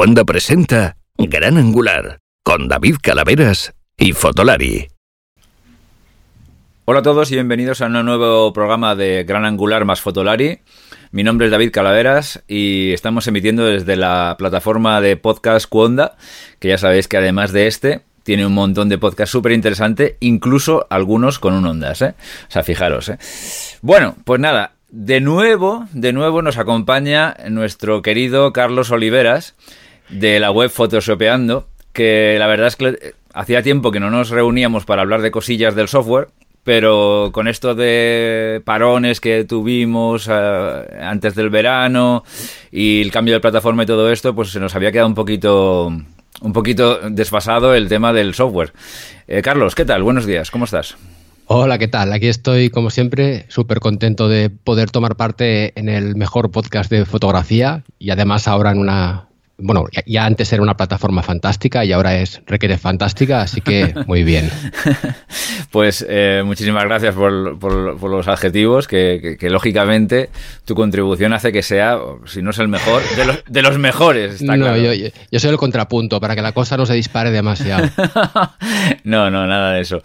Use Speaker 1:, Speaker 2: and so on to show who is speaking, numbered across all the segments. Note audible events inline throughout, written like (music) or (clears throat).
Speaker 1: Wanda presenta Gran Angular con David Calaveras y Fotolari.
Speaker 2: Hola a todos y bienvenidos a un nuevo programa de Gran Angular más Fotolari. Mi nombre es David Calaveras y estamos emitiendo desde la plataforma de podcast Cuonda, que ya sabéis que además de este tiene un montón de podcasts súper interesantes, incluso algunos con un Ondas, ¿eh? O sea, fijaros, ¿eh? Bueno, pues nada, de nuevo, de nuevo nos acompaña nuestro querido Carlos Oliveras de la web Photoshopeando, que la verdad es que hacía tiempo que no nos reuníamos para hablar de cosillas del software, pero con esto de parones que tuvimos eh, antes del verano y el cambio de plataforma y todo esto, pues se nos había quedado un poquito un poquito desfasado el tema del software. Eh, Carlos, ¿qué tal? Buenos días, ¿cómo estás?
Speaker 3: Hola, ¿qué tal? Aquí estoy, como siempre, súper contento de poder tomar parte en el mejor podcast de fotografía y además ahora en una bueno, ya antes era una plataforma fantástica y ahora es requiere fantástica, así que (laughs) muy bien.
Speaker 2: pues eh, muchísimas gracias por, los adjetivos, que, lógicamente tu contribución hace que sea, si no es el mejor, de los, mejores.
Speaker 3: no, yo, yo, soy el contrapunto, para que la cosa no se dispare demasiado. (laughs)
Speaker 2: no, no, nada de eso.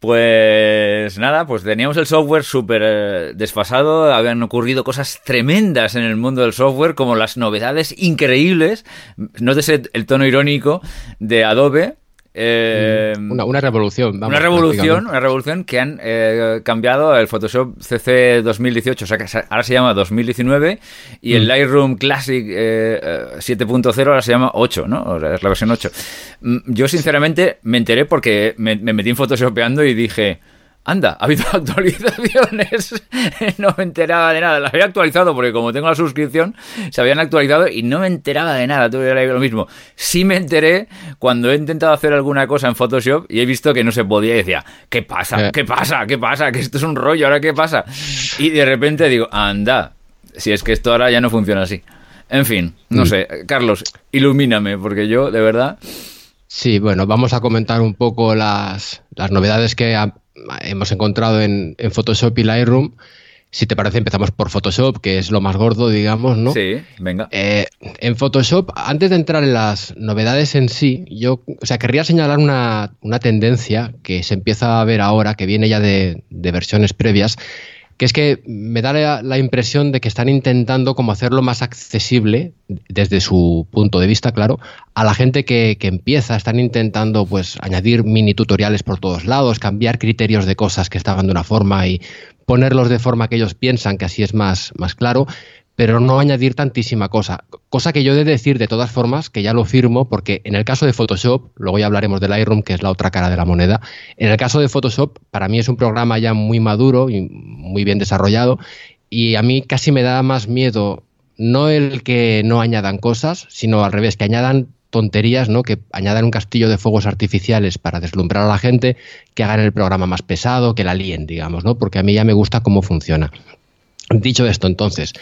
Speaker 2: Pues nada, pues teníamos el software súper eh, desfasado, habían ocurrido cosas tremendas en el mundo del software, como las novedades increíbles Nótese el tono irónico de Adobe.
Speaker 3: Eh, una, revolución.
Speaker 2: una revolución, una revolución que han eh, cambiado el Photoshop CC 2018, o sea que ahora se llama 2019 y el mm. Lightroom Classic 7.0 eh, ahora se llama 8, ¿no? es la versión 8. Mm, yo sinceramente me enteré porque me, me metí en Photoshopeando y dije, anda, ha habido (laughs) actualizaciones. (laughs) no me enteraba de nada. Las había actualizado porque como tengo la suscripción, se habían actualizado y no me enteraba de nada. Tú lo mismo. Sí me enteré cuando he intentado hacer alguna cosa en Photoshop y he visto que no se podía y decía, ¿qué pasa? Eh. ¿Qué pasa? ¿Qué pasa? Que esto es un rollo, ¿ahora qué pasa? Y de repente digo, anda, si es que esto ahora ya no funciona así. En fin, no mm. sé. Carlos, ilumíname, porque yo, de verdad...
Speaker 3: Sí, bueno, vamos a comentar un poco las, las novedades que hemos encontrado en, Photoshop y Lightroom. Si te parece, empezamos por Photoshop, que es lo más gordo, digamos, ¿no?
Speaker 2: Sí, venga.
Speaker 3: Eh, en Photoshop, antes de entrar en las novedades en sí, yo, o sea, querría señalar una, tendencia que se empieza a ver ahora, que viene ya de, de versiones previas, que es que me da la, impresión de que están intentando como hacerlo más accesible, desde su punto de vista, claro, a la gente que, empieza. Están intentando pues añadir mini tutoriales por todos lados, cambiar criterios de cosas que estaban de una forma y ponerlos de forma que ellos piensan que así es más, más claro pero no añadir tantísima cosa. Cosa que yo he de decir de todas formas, que ya lo firmo, porque en el caso de Photoshop, luego ya hablaremos del Lightroom, que es la otra cara de la moneda, en el caso de Photoshop, para mí es un programa ya muy maduro y muy bien desarrollado, y a mí casi me da más miedo no el que no añadan cosas, sino al revés, que añadan tonterías, ¿no? Que añadan un castillo de fuegos artificiales para deslumbrar a la gente, que hagan el programa más pesado, que la líen, digamos, ¿no? Porque a mí ya me gusta cómo funciona. Dicho esto, entonces,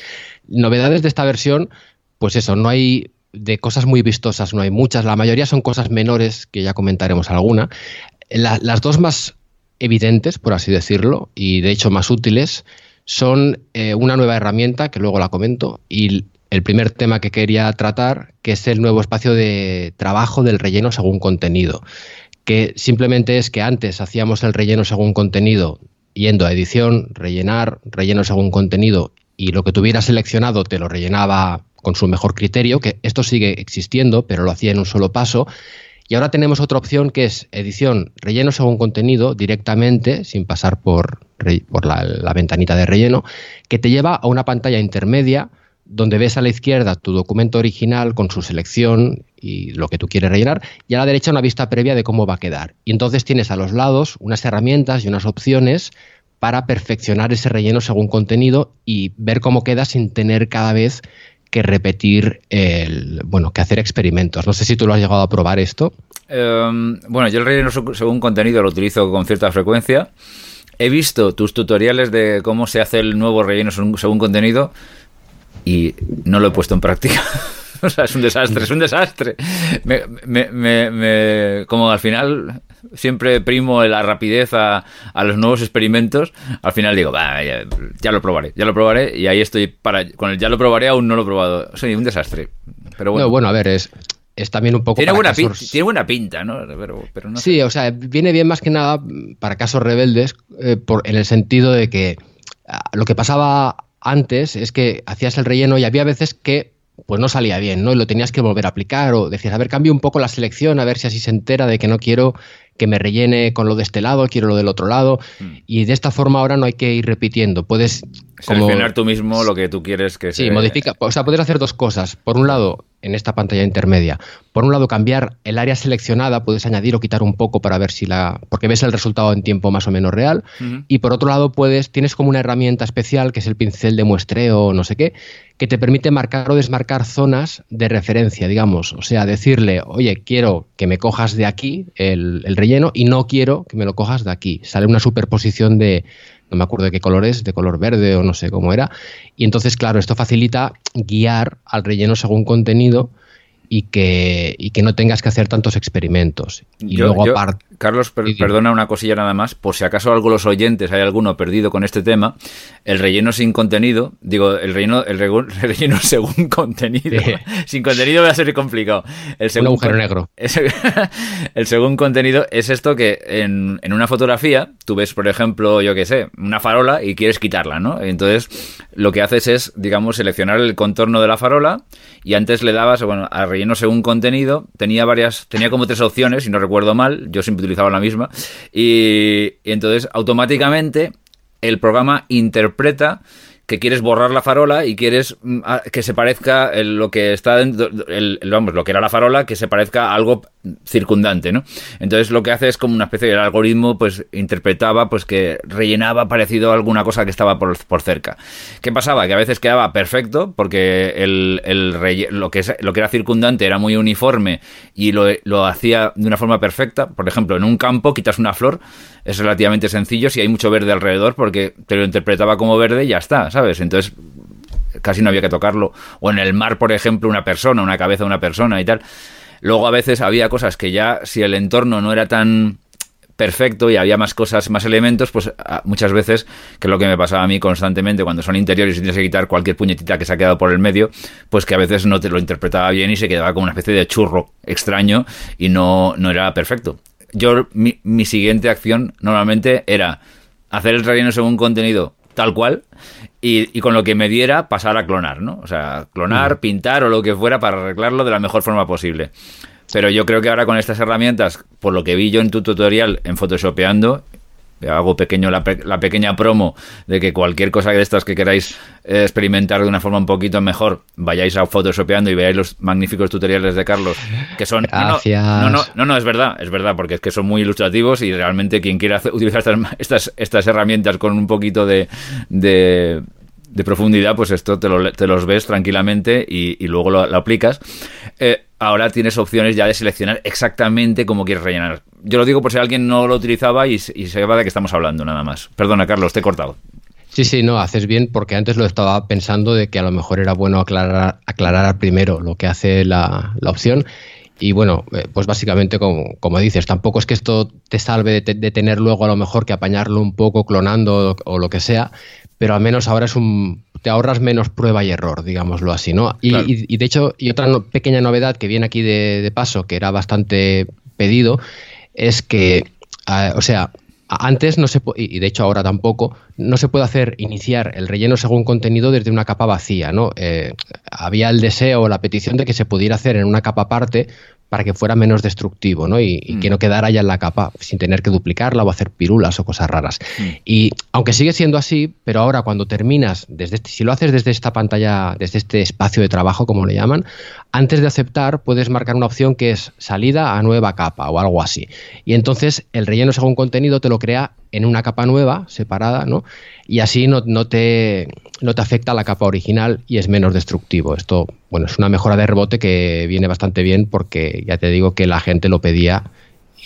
Speaker 3: novedades de esta versión, pues eso, no hay de cosas muy vistosas, no hay muchas, la mayoría son cosas menores, que ya comentaremos alguna. las dos más evidentes, por así decirlo, y de hecho más útiles, son eh, una nueva herramienta, que luego la comento, y el primer tema que quería tratar, que es el nuevo espacio de trabajo del relleno según contenido, que simplemente es que antes hacíamos el relleno según contenido yendo a edición, rellenar, relleno según contenido y lo que tuviera seleccionado te lo rellenaba con su mejor criterio, que esto sigue existiendo, pero lo hacía en un solo paso. Y ahora tenemos otra opción que es edición, relleno según contenido directamente, sin pasar por, por la, la, ventanita de relleno, que te lleva a una pantalla intermedia donde ves a la izquierda tu documento original con su selección y lo que tú quieres rellenar, y a la derecha una vista previa de cómo va a quedar. Y entonces tienes a los lados unas herramientas y unas opciones para perfeccionar ese relleno según contenido y ver cómo queda sin tener cada vez que repetir el, bueno, que hacer experimentos. No sé si tú lo has llegado a probar esto.
Speaker 2: Em, bueno, yo el relleno según contenido lo utilizo con cierta frecuencia. He visto tus tutoriales de cómo se hace el nuevo relleno según contenido y no lo he puesto en práctica. (laughs) o sea, es un desastre, es un desastre. Me, como al final siempre primo la rapidez a, los nuevos experimentos, al final digo, ya, lo probaré, ya lo probaré y ahí estoy para con el ya lo probaré aún no lo he probado. Soy un desastre. Pero bueno.
Speaker 3: bueno, a ver, es, es también un poco.
Speaker 2: Tiene, buena, pinta, tiene buena pinta, ¿no?
Speaker 3: Pero, no sí, o sea, viene bien más que nada para casos rebeldes, eh, por, en el sentido de que ah, lo que pasaba antes es que hacías el relleno y había veces que pues no salía bien, ¿no? Y lo tenías que volver a aplicar o decías, a ver, cambio un poco la selección, a ver si así se entera de que no quiero que me rellene con lo de este lado, quiero lo del otro lado. Mm. Y de esta forma ahora no hay que ir repitiendo. Puedes
Speaker 2: Seleccionar tú mismo lo que tú quieres que
Speaker 3: sí, modifica. O sea, puedes hacer dos cosas. Por un lado, en esta pantalla intermedia, por un lado, cambiar el área seleccionada, puedes añadir o quitar un poco para ver si la. porque ves el resultado en tiempo más o menos real. Y por otro lado, puedes, tienes como una herramienta especial que es el pincel de muestreo o no sé qué, que te permite marcar o desmarcar zonas de referencia, digamos. O sea, decirle, oye, quiero que me cojas de aquí el, el relleno y no quiero que me lo cojas de aquí. Sale una superposición de no me acuerdo de qué color es, de color verde o no sé cómo era. Y entonces, claro, esto facilita guiar al relleno según contenido y que, y que no tengas que hacer tantos experimentos. Y luego aparte.
Speaker 2: Carlos, perdona una cosilla nada más, por si acaso algo los oyentes hay alguno perdido con este tema, el relleno sin contenido, digo, el relleno, el, (laughs) relleno según (laughs) contenido, sin contenido va a ser complicado.
Speaker 3: El Un agujero negro. (laughs)
Speaker 2: el según contenido es esto que en, en, una fotografía, tú ves, por ejemplo, yo qué sé, una farola y quieres quitarla, ¿no? Entonces, lo que haces es, digamos, seleccionar el contorno de la farola y antes le dabas, bueno, al relleno según contenido, tenía varias, tenía como tres opciones, si no recuerdo mal, yo siempre utilizaba la misma, y, y entonces automáticamente el programa interpreta que quieres borrar la farola y quieres mm, que se parezca lo que está dentro, el, vamos, lo que era la farola, que se parezca a algo circundante, ¿no? Entonces lo que hace es como una especie de algoritmo, pues interpretaba, pues que rellenaba parecido a alguna cosa que estaba por, por cerca. ¿Qué pasaba? Que a veces quedaba perfecto, porque el, el lo, que lo que era circundante era muy uniforme y lo, lo hacía de una forma perfecta. Por ejemplo, en un campo quitas una flor, es relativamente sencillo si hay mucho verde alrededor, porque te lo interpretaba como verde y ya está, ¿sabes? Entonces casi no había que tocarlo. O en el mar, por ejemplo, una persona, una cabeza de una persona y tal. Luego a veces había cosas que ya, si el entorno no era tan perfecto y había más cosas, más elementos, pues muchas veces, que es lo que me pasaba a mí constantemente cuando son interiores y tienes que quitar cualquier puñetita que se ha quedado por el medio, pues que a veces no te lo interpretaba bien y se quedaba como una especie de churro extraño y no, no era perfecto. Yo, mi, mi siguiente acción normalmente era hacer el relleno según contenido tal cual, y, con lo que me diera pasar a clonar, ¿no? O sea, clonar, pintar o lo que fuera para arreglarlo de la mejor forma posible. Pero yo creo que ahora con estas herramientas, por lo que vi yo en tu tutorial en Photoshopeando, hago pequeño la, pequeña promo de que cualquier cosa de estas que queráis eh, experimentar de una forma un poquito mejor, vayáis a Photoshopeando y veáis los magníficos tutoriales de Carlos, que son... No, no, no, no, es verdad, es verdad, porque es que son muy ilustrativos y realmente quien quiera utilizar estas, estas, herramientas con un poquito de, de profundidad, pues esto te, lo, te, los ves tranquilamente y, luego lo, aplicas. Eh, ahora tienes opciones ya de seleccionar exactamente cómo quieres rellenar. Yo lo digo por si alguien no lo utilizaba y, y se va de qué estamos hablando, nada más. Perdona, Carlos, te he cortado.
Speaker 3: Sí, sí, no, haces bien porque antes lo estaba pensando de que a lo mejor era bueno aclarar, aclarar primero lo que hace la, opción. Y bueno, eh, pues básicamente como, como, dices, tampoco es que esto te salve de, tener luego a lo mejor que apañarlo un poco clonando o, lo que sea, pero al menos ahora es un te ahorras menos prueba y error, digámoslo así, ¿no? Y, de hecho, y otra pequeña novedad que viene aquí de, paso, que era bastante pedido, es que, o sea, antes no se y de hecho ahora tampoco, no se puede hacer iniciar el relleno según contenido desde una capa vacía, ¿no? Eh, había el deseo o la petición de que se pudiera hacer en una capa aparte para que fuera menos destructivo ¿no? Y, que mm. no quedara ya en la capa sin tener que duplicarla o hacer pirulas o cosas raras. Mm. Y aunque sigue siendo así, pero ahora cuando terminas, desde este, si lo haces desde esta pantalla, desde este espacio de trabajo, como le llaman, antes de aceptar puedes marcar una opción que es salida a nueva capa o algo así. Y entonces el relleno según contenido te lo crea en una capa nueva, separada, ¿no? Y así no, no, te, no te afecta la capa original y es menos destructivo. Esto, bueno, es una mejora de rebote que viene bastante bien porque ya te digo que la gente lo pedía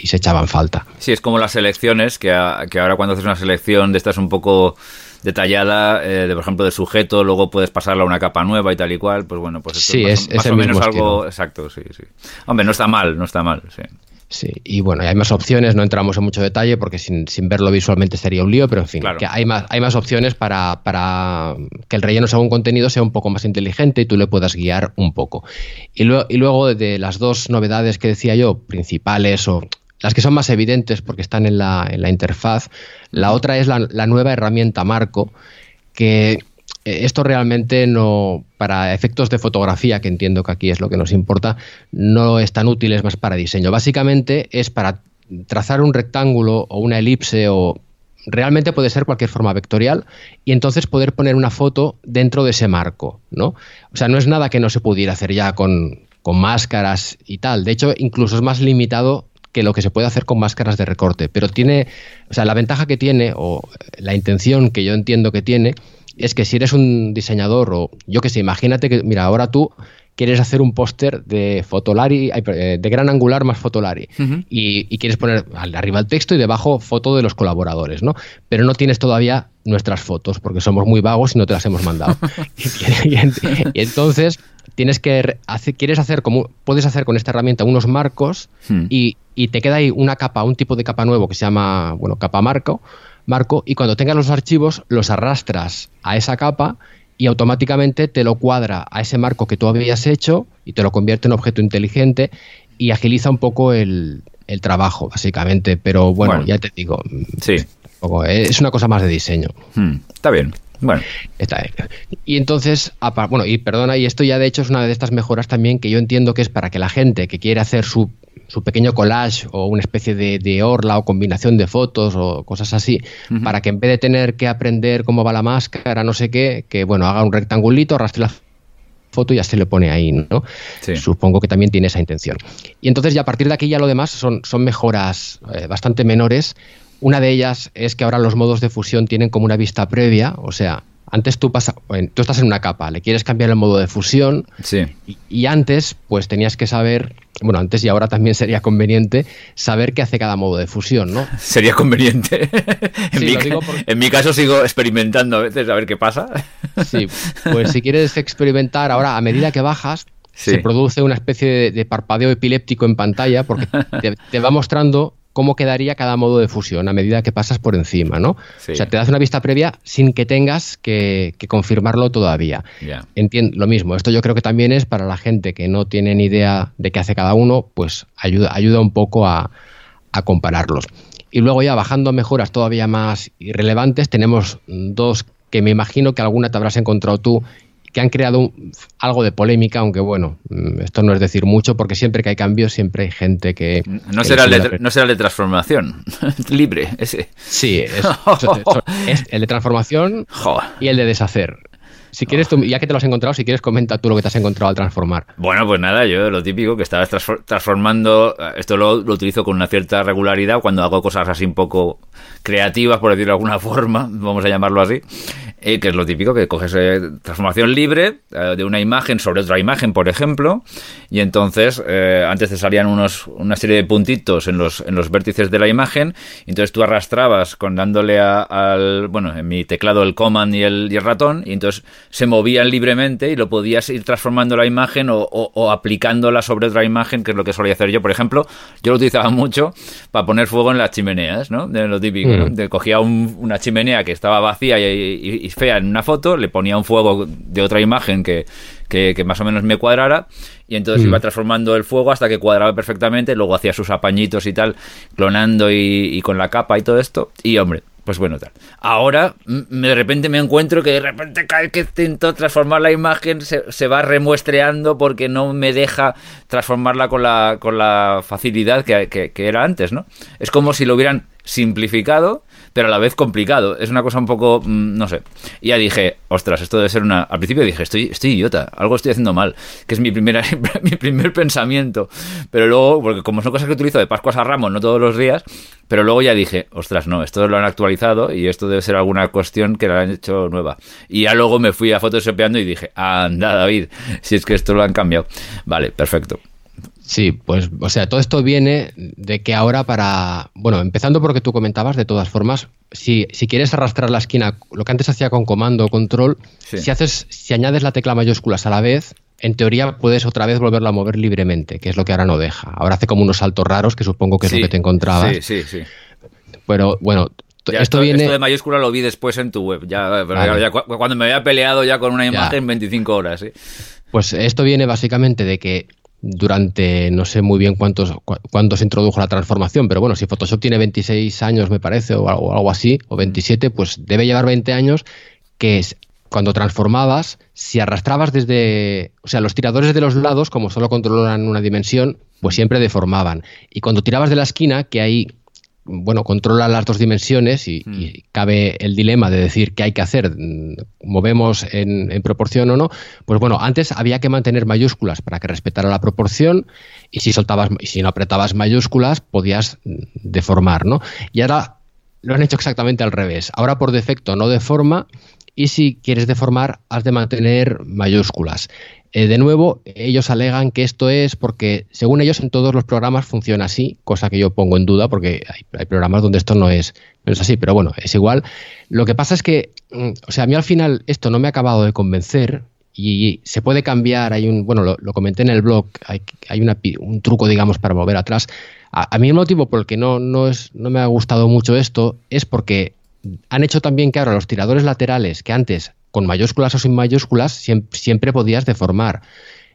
Speaker 3: y se echaban falta.
Speaker 2: Sí, es como las selecciones, que, que ahora cuando haces una selección de estas un poco detallada, eh, de, por ejemplo, de sujeto, luego puedes pasarla a una capa nueva y tal y cual, pues bueno, pues
Speaker 3: esto es, más, o menos algo
Speaker 2: exacto, sí, sí. Hombre, no está mal, no está mal, sí.
Speaker 3: Sí, y bueno, hay más opciones, no entramos en mucho detalle porque sin, verlo visualmente sería un lío, pero en fin, que hay más, hay más opciones para, para, que el relleno según contenido sea un poco más inteligente y tú le puedas guiar un poco. Y, y luego de las dos novedades que decía yo, principales o las que son más evidentes porque están en la, en la interfaz, la otra es la, la nueva herramienta Marco, que esto realmente no, para efectos de fotografía, que entiendo que aquí es lo que nos importa, no es tan útil, es más para diseño. Básicamente es para trazar un rectángulo o una elipse o realmente puede ser cualquier forma vectorial y entonces poder poner una foto dentro de ese marco, ¿no? O sea, no es nada que no se pudiera hacer ya con, con máscaras y tal. De hecho, incluso es más limitado que lo que se puede hacer con máscaras de recorte. Pero tiene, o sea, la ventaja que tiene, o la intención que yo entiendo que tiene, es que si eres un diseñador o yo que sé, imagínate que, mira, ahora tú quieres hacer un póster de Fotolari, eh, de gran angular más Fotolari, y, quieres poner arriba el texto y debajo foto de los colaboradores, ¿no? Pero no tienes todavía nuestras fotos, porque somos muy vagos y no te las hemos mandado. (laughs) y, entonces tienes que quieres hacer como puedes hacer con esta herramienta unos marcos hmm. y, y, te queda ahí una capa, un tipo de capa nuevo que se llama, bueno, capa marco, marco, y cuando tengas los archivos los arrastras a esa capa y automáticamente te lo cuadra a ese marco que tú habías hecho y te lo convierte en objeto inteligente y agiliza un poco el, trabajo, básicamente. Pero bueno, ya te digo,
Speaker 2: sí.
Speaker 3: es una cosa más de diseño.
Speaker 2: Hmm, está bien. Bueno.
Speaker 3: Está Y entonces, bueno, y perdona, y esto ya de hecho es una de estas mejoras también que yo entiendo que es para que la gente que quiere hacer su su pequeño collage o una especie de, orla o combinación de fotos o cosas así, para que en vez de tener que aprender cómo va la máscara, no sé qué, que bueno, haga un rectangulito, arrastre la foto y ya se le pone ahí, ¿no? Supongo que también tiene esa intención. Y entonces ya a partir de aquí ya lo demás son, son mejoras eh, bastante menores. Una de ellas es que ahora los modos de fusión tienen como una vista previa, o sea, antes tú, pasa, tú estás en una capa, le quieres cambiar el modo de fusión
Speaker 2: sí.
Speaker 3: y, antes pues tenías que saber, bueno, antes y ahora también (laughs) sería conveniente saber qué hace cada modo de fusión, ¿no? (laughs)
Speaker 2: Sería conveniente. (laughs) en, mi, caso sigo experimentando a veces a ver qué pasa.
Speaker 3: sí, pues si quieres experimentar ahora, a medida que bajas, se produce una especie de, parpadeo epiléptico en pantalla porque te va mostrando cómo quedaría cada modo de fusión a medida que pasas por encima, ¿no? O sea, te das una vista previa sin que tengas que, confirmarlo todavía. Entiendo, lo mismo, esto yo creo que también es para la gente que no tiene ni idea de qué hace cada uno, pues ayuda, ayuda un poco a, a compararlos. Y luego ya bajando mejoras todavía más irrelevantes, tenemos dos que me imagino que alguna te habrás encontrado tú que han creado algo de polémica, aunque bueno, mm, esto no es decir mucho, porque siempre que hay cambios, siempre hay gente que...
Speaker 2: No, será, el de, no será de transformación, (laughs) libre, ese.
Speaker 3: Sí, es, (laughs) el de transformación y el de deshacer. Si quieres, tú, ya que te lo has encontrado, si quieres, comenta tú lo que te has encontrado al transformar.
Speaker 2: Bueno, pues nada, yo lo típico, que estaba transformando, esto lo, utilizo con una cierta regularidad cuando hago cosas así un poco creativas, por decirlo de alguna (laughs) forma, vamos a llamarlo así, eh, que es lo típico, que coges eh, transformación libre eh, de una imagen sobre otra imagen, por ejemplo, y entonces antes te salían unos, una serie de puntitos en los, en los vértices de la imagen, entonces tú arrastrabas con dándole al, bueno, en mi teclado el command y el ratón, y entonces se movían libremente y lo podías ir transformando la imagen o, o, aplicándola sobre otra imagen, que es lo que solía hacer yo, por ejemplo, yo lo utilizaba mucho para poner fuego en las chimeneas, ¿no? De lo típico, ¿no? Mm. cogía una chimenea que estaba vacía y fea en una foto, le ponía un fuego de otra imagen que, que, más o menos me cuadrara y entonces iba mm. transformando el fuego hasta que cuadraba perfectamente, luego hacía sus apañitos y tal, clonando y, con la capa y todo esto y hombre, pues bueno, tal. Ahora, de repente me encuentro que de repente cada vez que intento transformar la imagen se, va remuestreando porque no me deja transformarla con la, con la facilidad que, que, era antes, ¿no? Es como si lo hubieran simplificado pero a la vez complicado. Es una cosa un poco, mm, no sé. Y ya dije, ostras, esto debe ser una... Al principio dije, estoy, estoy idiota, algo estoy haciendo mal, que es mi, primera, (laughs) mi primer pensamiento. Pero luego, porque como son cosas que utilizo de Pascuas a Ramos, no todos los días, pero luego ya dije, ostras, no, esto lo han actualizado y esto debe ser alguna cuestión que la han hecho nueva. Y ya luego me fui a photoshopeando y dije, anda, David, si es que esto lo han cambiado. Vale, perfecto.
Speaker 3: Sí, pues, o sea, todo esto viene de que ahora para, bueno, empezando porque tú comentabas, de todas formas, si, si quieres arrastrar la esquina, lo que antes hacía con comando o control, si haces, si añades la tecla mayúsculas a la vez, en teoría puedes otra vez volverlo a mover libremente, que es lo que ahora no deja. Ahora hace como unos saltos raros, que supongo que es lo que te encontrabas.
Speaker 2: Sí, sí, sí.
Speaker 3: Pero bueno, esto, viene...
Speaker 2: esto de mayúscula lo vi después en tu web, ya, cuando me había peleado ya con una imagen 25 horas.
Speaker 3: Pues esto viene básicamente de que durante no sé muy bien cuántos cuándo se introdujo la transformación, pero bueno, si Photoshop tiene 26 años me parece o algo, algo así, o 27, pues debe llevar 20 años que es cuando transformabas, si arrastrabas desde, o sea, los tiradores de los lados, como solo controlan una dimensión, pues siempre deformaban. Y cuando tirabas de la esquina, que ahí bueno, controla las dos dimensiones y, hmm. cabe el dilema de decir qué hay que hacer, movemos en, proporción o no, pues bueno, antes había que mantener mayúsculas para que respetara la proporción y si soltabas y si no apretabas mayúsculas podías deformar, ¿no? Y ahora lo han hecho exactamente al revés. Ahora por defecto no deforma y si quieres deformar has de mantener mayúsculas. Eh, de nuevo, ellos alegan que esto es porque, según ellos, en todos los programas funciona así, cosa que yo pongo en duda porque hay, programas donde esto no es, no es así, pero bueno, es igual. Lo que pasa es que, mm, o sea, a mí al final esto no me ha acabado de convencer y se puede cambiar, hay un, bueno, lo, comenté en el blog, hay, hay un truco, digamos, para mover atrás. A, mí el motivo por el que no, no, es, no me ha gustado mucho esto es porque han hecho también que ahora los tiradores laterales, que antes con mayúsculas o sin mayúsculas, siempre, podías deformar.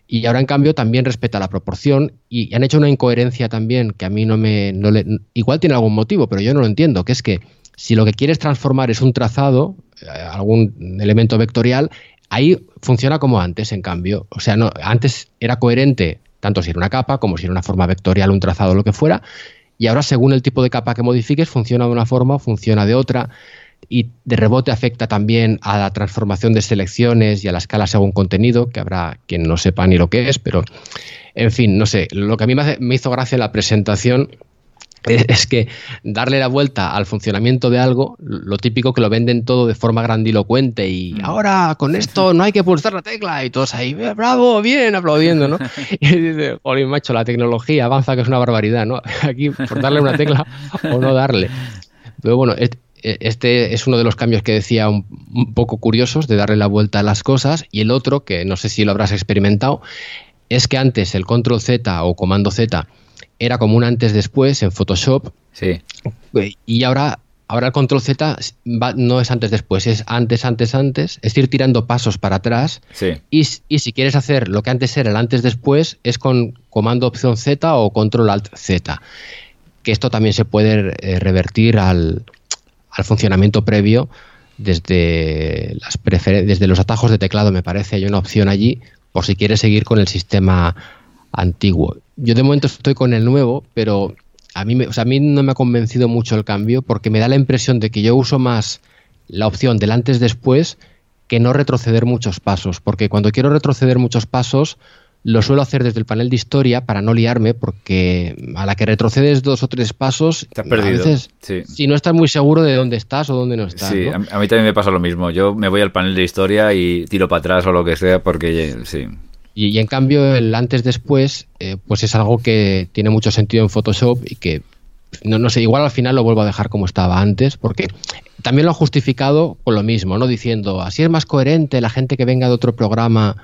Speaker 3: Y ahora, en cambio, también respeta la proporción y han hecho una incoherencia también que a mí no me. igual tiene algún motivo, pero yo no lo entiendo, que es que si lo que quieres transformar es un trazado, eh, algún elemento vectorial, ahí funciona como antes, en cambio. O sea, no, antes era coherente, tanto si era una capa como si era una forma vectorial, un trazado, lo que fuera, y ahora, según el tipo de capa que modifiques, funciona de una forma o funciona de otra. Y de rebote afecta también a la transformación de selecciones y a la escala según contenido, que habrá quien no sepa ni lo que es, pero en fin, no sé, lo que a mí me, hizo gracia en la presentación (laughs) es que darle la vuelta al funcionamiento de algo, lo típico que lo venden todo de forma grandilocuente y mm. ahora con (laughs) esto no hay que pulsar la tecla y todos ahí, bravo, bien, aplaudiendo, ¿no? (laughs) Y dice, Olin, macho, la tecnología avanza que es una barbaridad, ¿no? Aquí por darle una tecla o no darle. Pero bueno, e, este es uno de los cambios que decía un, poco curiosos de darle la vuelta a las cosas y el otro, que no sé si lo habrás experimentado, es que antes el control Z o comando Z era como un antes después en Photoshop
Speaker 2: sí.
Speaker 3: y ahora Ahora el control Z no es antes después, es antes, antes, antes, es ir tirando pasos para atrás. Y, si quieres hacer lo que antes era el antes después, es con comando opción Z o control alt Z. Que esto también se puede eh, revertir al, al funcionamiento previo desde, las desde los atajos de teclado, me parece, hay una opción allí por si quieres seguir con el sistema antiguo. Yo de momento estoy con el nuevo, pero a mí, me, a mí no me ha convencido mucho el cambio porque me da la impresión de que yo uso más la opción del antes-después que no retroceder muchos pasos, porque cuando quiero retroceder muchos pasos lo suelo hacer desde el panel de historia para no liarme, porque a la que retrocedes dos o tres pasos,
Speaker 2: perdido.
Speaker 3: a veces, si no estás muy seguro de dónde estás o dónde no estás.
Speaker 2: Sí, a mí también me pasa lo mismo. Yo me voy al panel de historia y tiro para atrás o lo que sea, porque sí.
Speaker 3: Y, en cambio, el antes-después, eh, pues es algo que tiene mucho sentido en Photoshop y que, no, no sé, igual al final lo vuelvo a dejar como estaba antes, porque también lo ha justificado con lo mismo, ¿no? Diciendo, así es más coherente la gente que venga de otro programa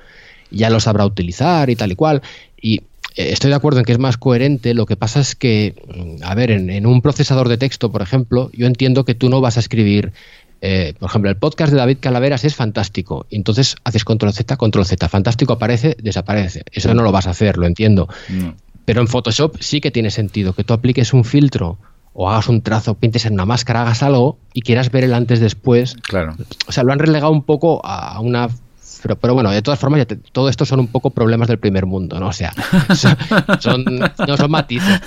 Speaker 3: ya lo sabrá utilizar y tal y cual. Y eh, estoy de acuerdo en que es más coherente. Lo que pasa es que, mm, a ver, en, un procesador de texto, por ejemplo, yo entiendo que tú no vas a escribir. Eh, por ejemplo, el podcast de David Calaveras es fantástico. Entonces haces control Z, control Z. Fantástico aparece, desaparece. Eso no lo vas a hacer, lo entiendo. Pero en Photoshop sí que tiene sentido que tú apliques un filtro o hagas un trazo, pintes en una máscara, hagas algo y quieras ver el antes después.
Speaker 2: Claro.
Speaker 3: O sea, lo han relegado un poco a una pero, pero bueno, de todas formas, todo esto son un poco problemas del primer mundo, ¿no? O sea, (laughs) son, no son matices.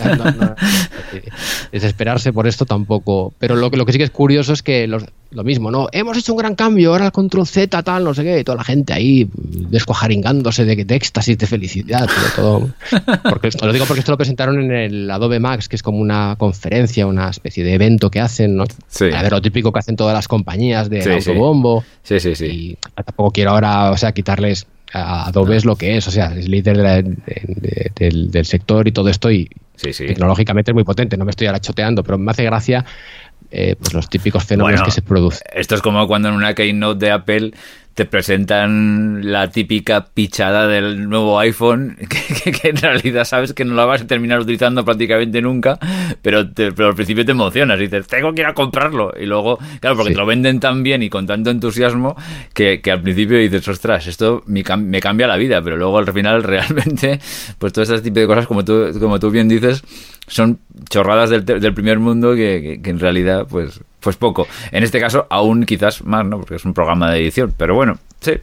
Speaker 3: desesperarse por esto tampoco. Pero lo, lo que sí que es curioso es que lo mismo, ¿no? Hemos hecho un gran cambio, ahora el control Z, tal, no sé qué, y toda la gente ahí descuajaringándose de, de éxtasis, de felicidad, todo. (laughs) Porque esto, lo digo porque esto lo presentaron en el Adobe Max, que es como una conferencia, una especie de evento que hacen, ¿no? A ver, lo típico que hacen todas las compañías de autobombo.
Speaker 2: Sí, sí, sí.
Speaker 3: Y tampoco quiero ahora o sea, quitarles a Adobe es lo que es, o sea, es líder del, sector y todo esto y tecnológicamente es muy potente, no me estoy ahora choteando, pero me hace gracia eh, pues los típicos fenómenos que se producen.
Speaker 2: Esto es como cuando en una keynote de Apple te presentan la típica pichada del nuevo iPhone (laughs) que, en realidad sabes que no la vas a terminar utilizando prácticamente nunca, pero, pero al principio te emocionas y dices, tengo que ir a comprarlo. Y luego, claro, porque te lo venden tan bien y con tanto entusiasmo que, al principio dices, ostras, esto me, me, cambia la vida, pero luego al final (laughs) realmente, pues todo ese tipo de cosas, como tú, como tú bien dices, son chorradas del, del primer mundo que, que en realidad, pues pues poco. En este caso, aún quizás más, ¿no? Porque es un programa de edición. Pero bueno, sí.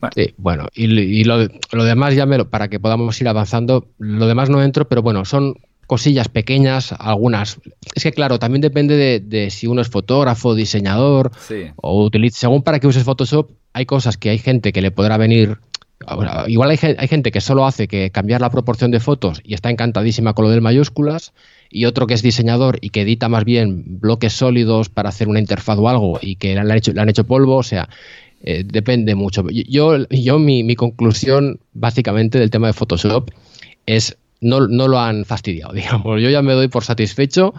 Speaker 3: Bueno. Sí, bueno, y, lo, demás ya me lo, para que podamos ir avanzando, lo demás no entro, pero bueno, son cosillas pequeñas, algunas. Es que claro, también depende de, si uno es fotógrafo, diseñador o utiliza, según para que uses Photoshop, hay cosas que hay gente que le podrá venir igual hay, hay, gente que solo hace que cambiar la proporción de fotos y está encantadísima con lo del mayúsculas, y otro que es diseñador y que edita más bien bloques sólidos para hacer una interfaz o algo y que le han hecho, han hecho polvo, o sea, eh, depende mucho. Yo, yo mi, mi, conclusión básicamente del tema de Photoshop es no, no lo han fastidiado, (laughs) digamos. Yo ya me doy por satisfecho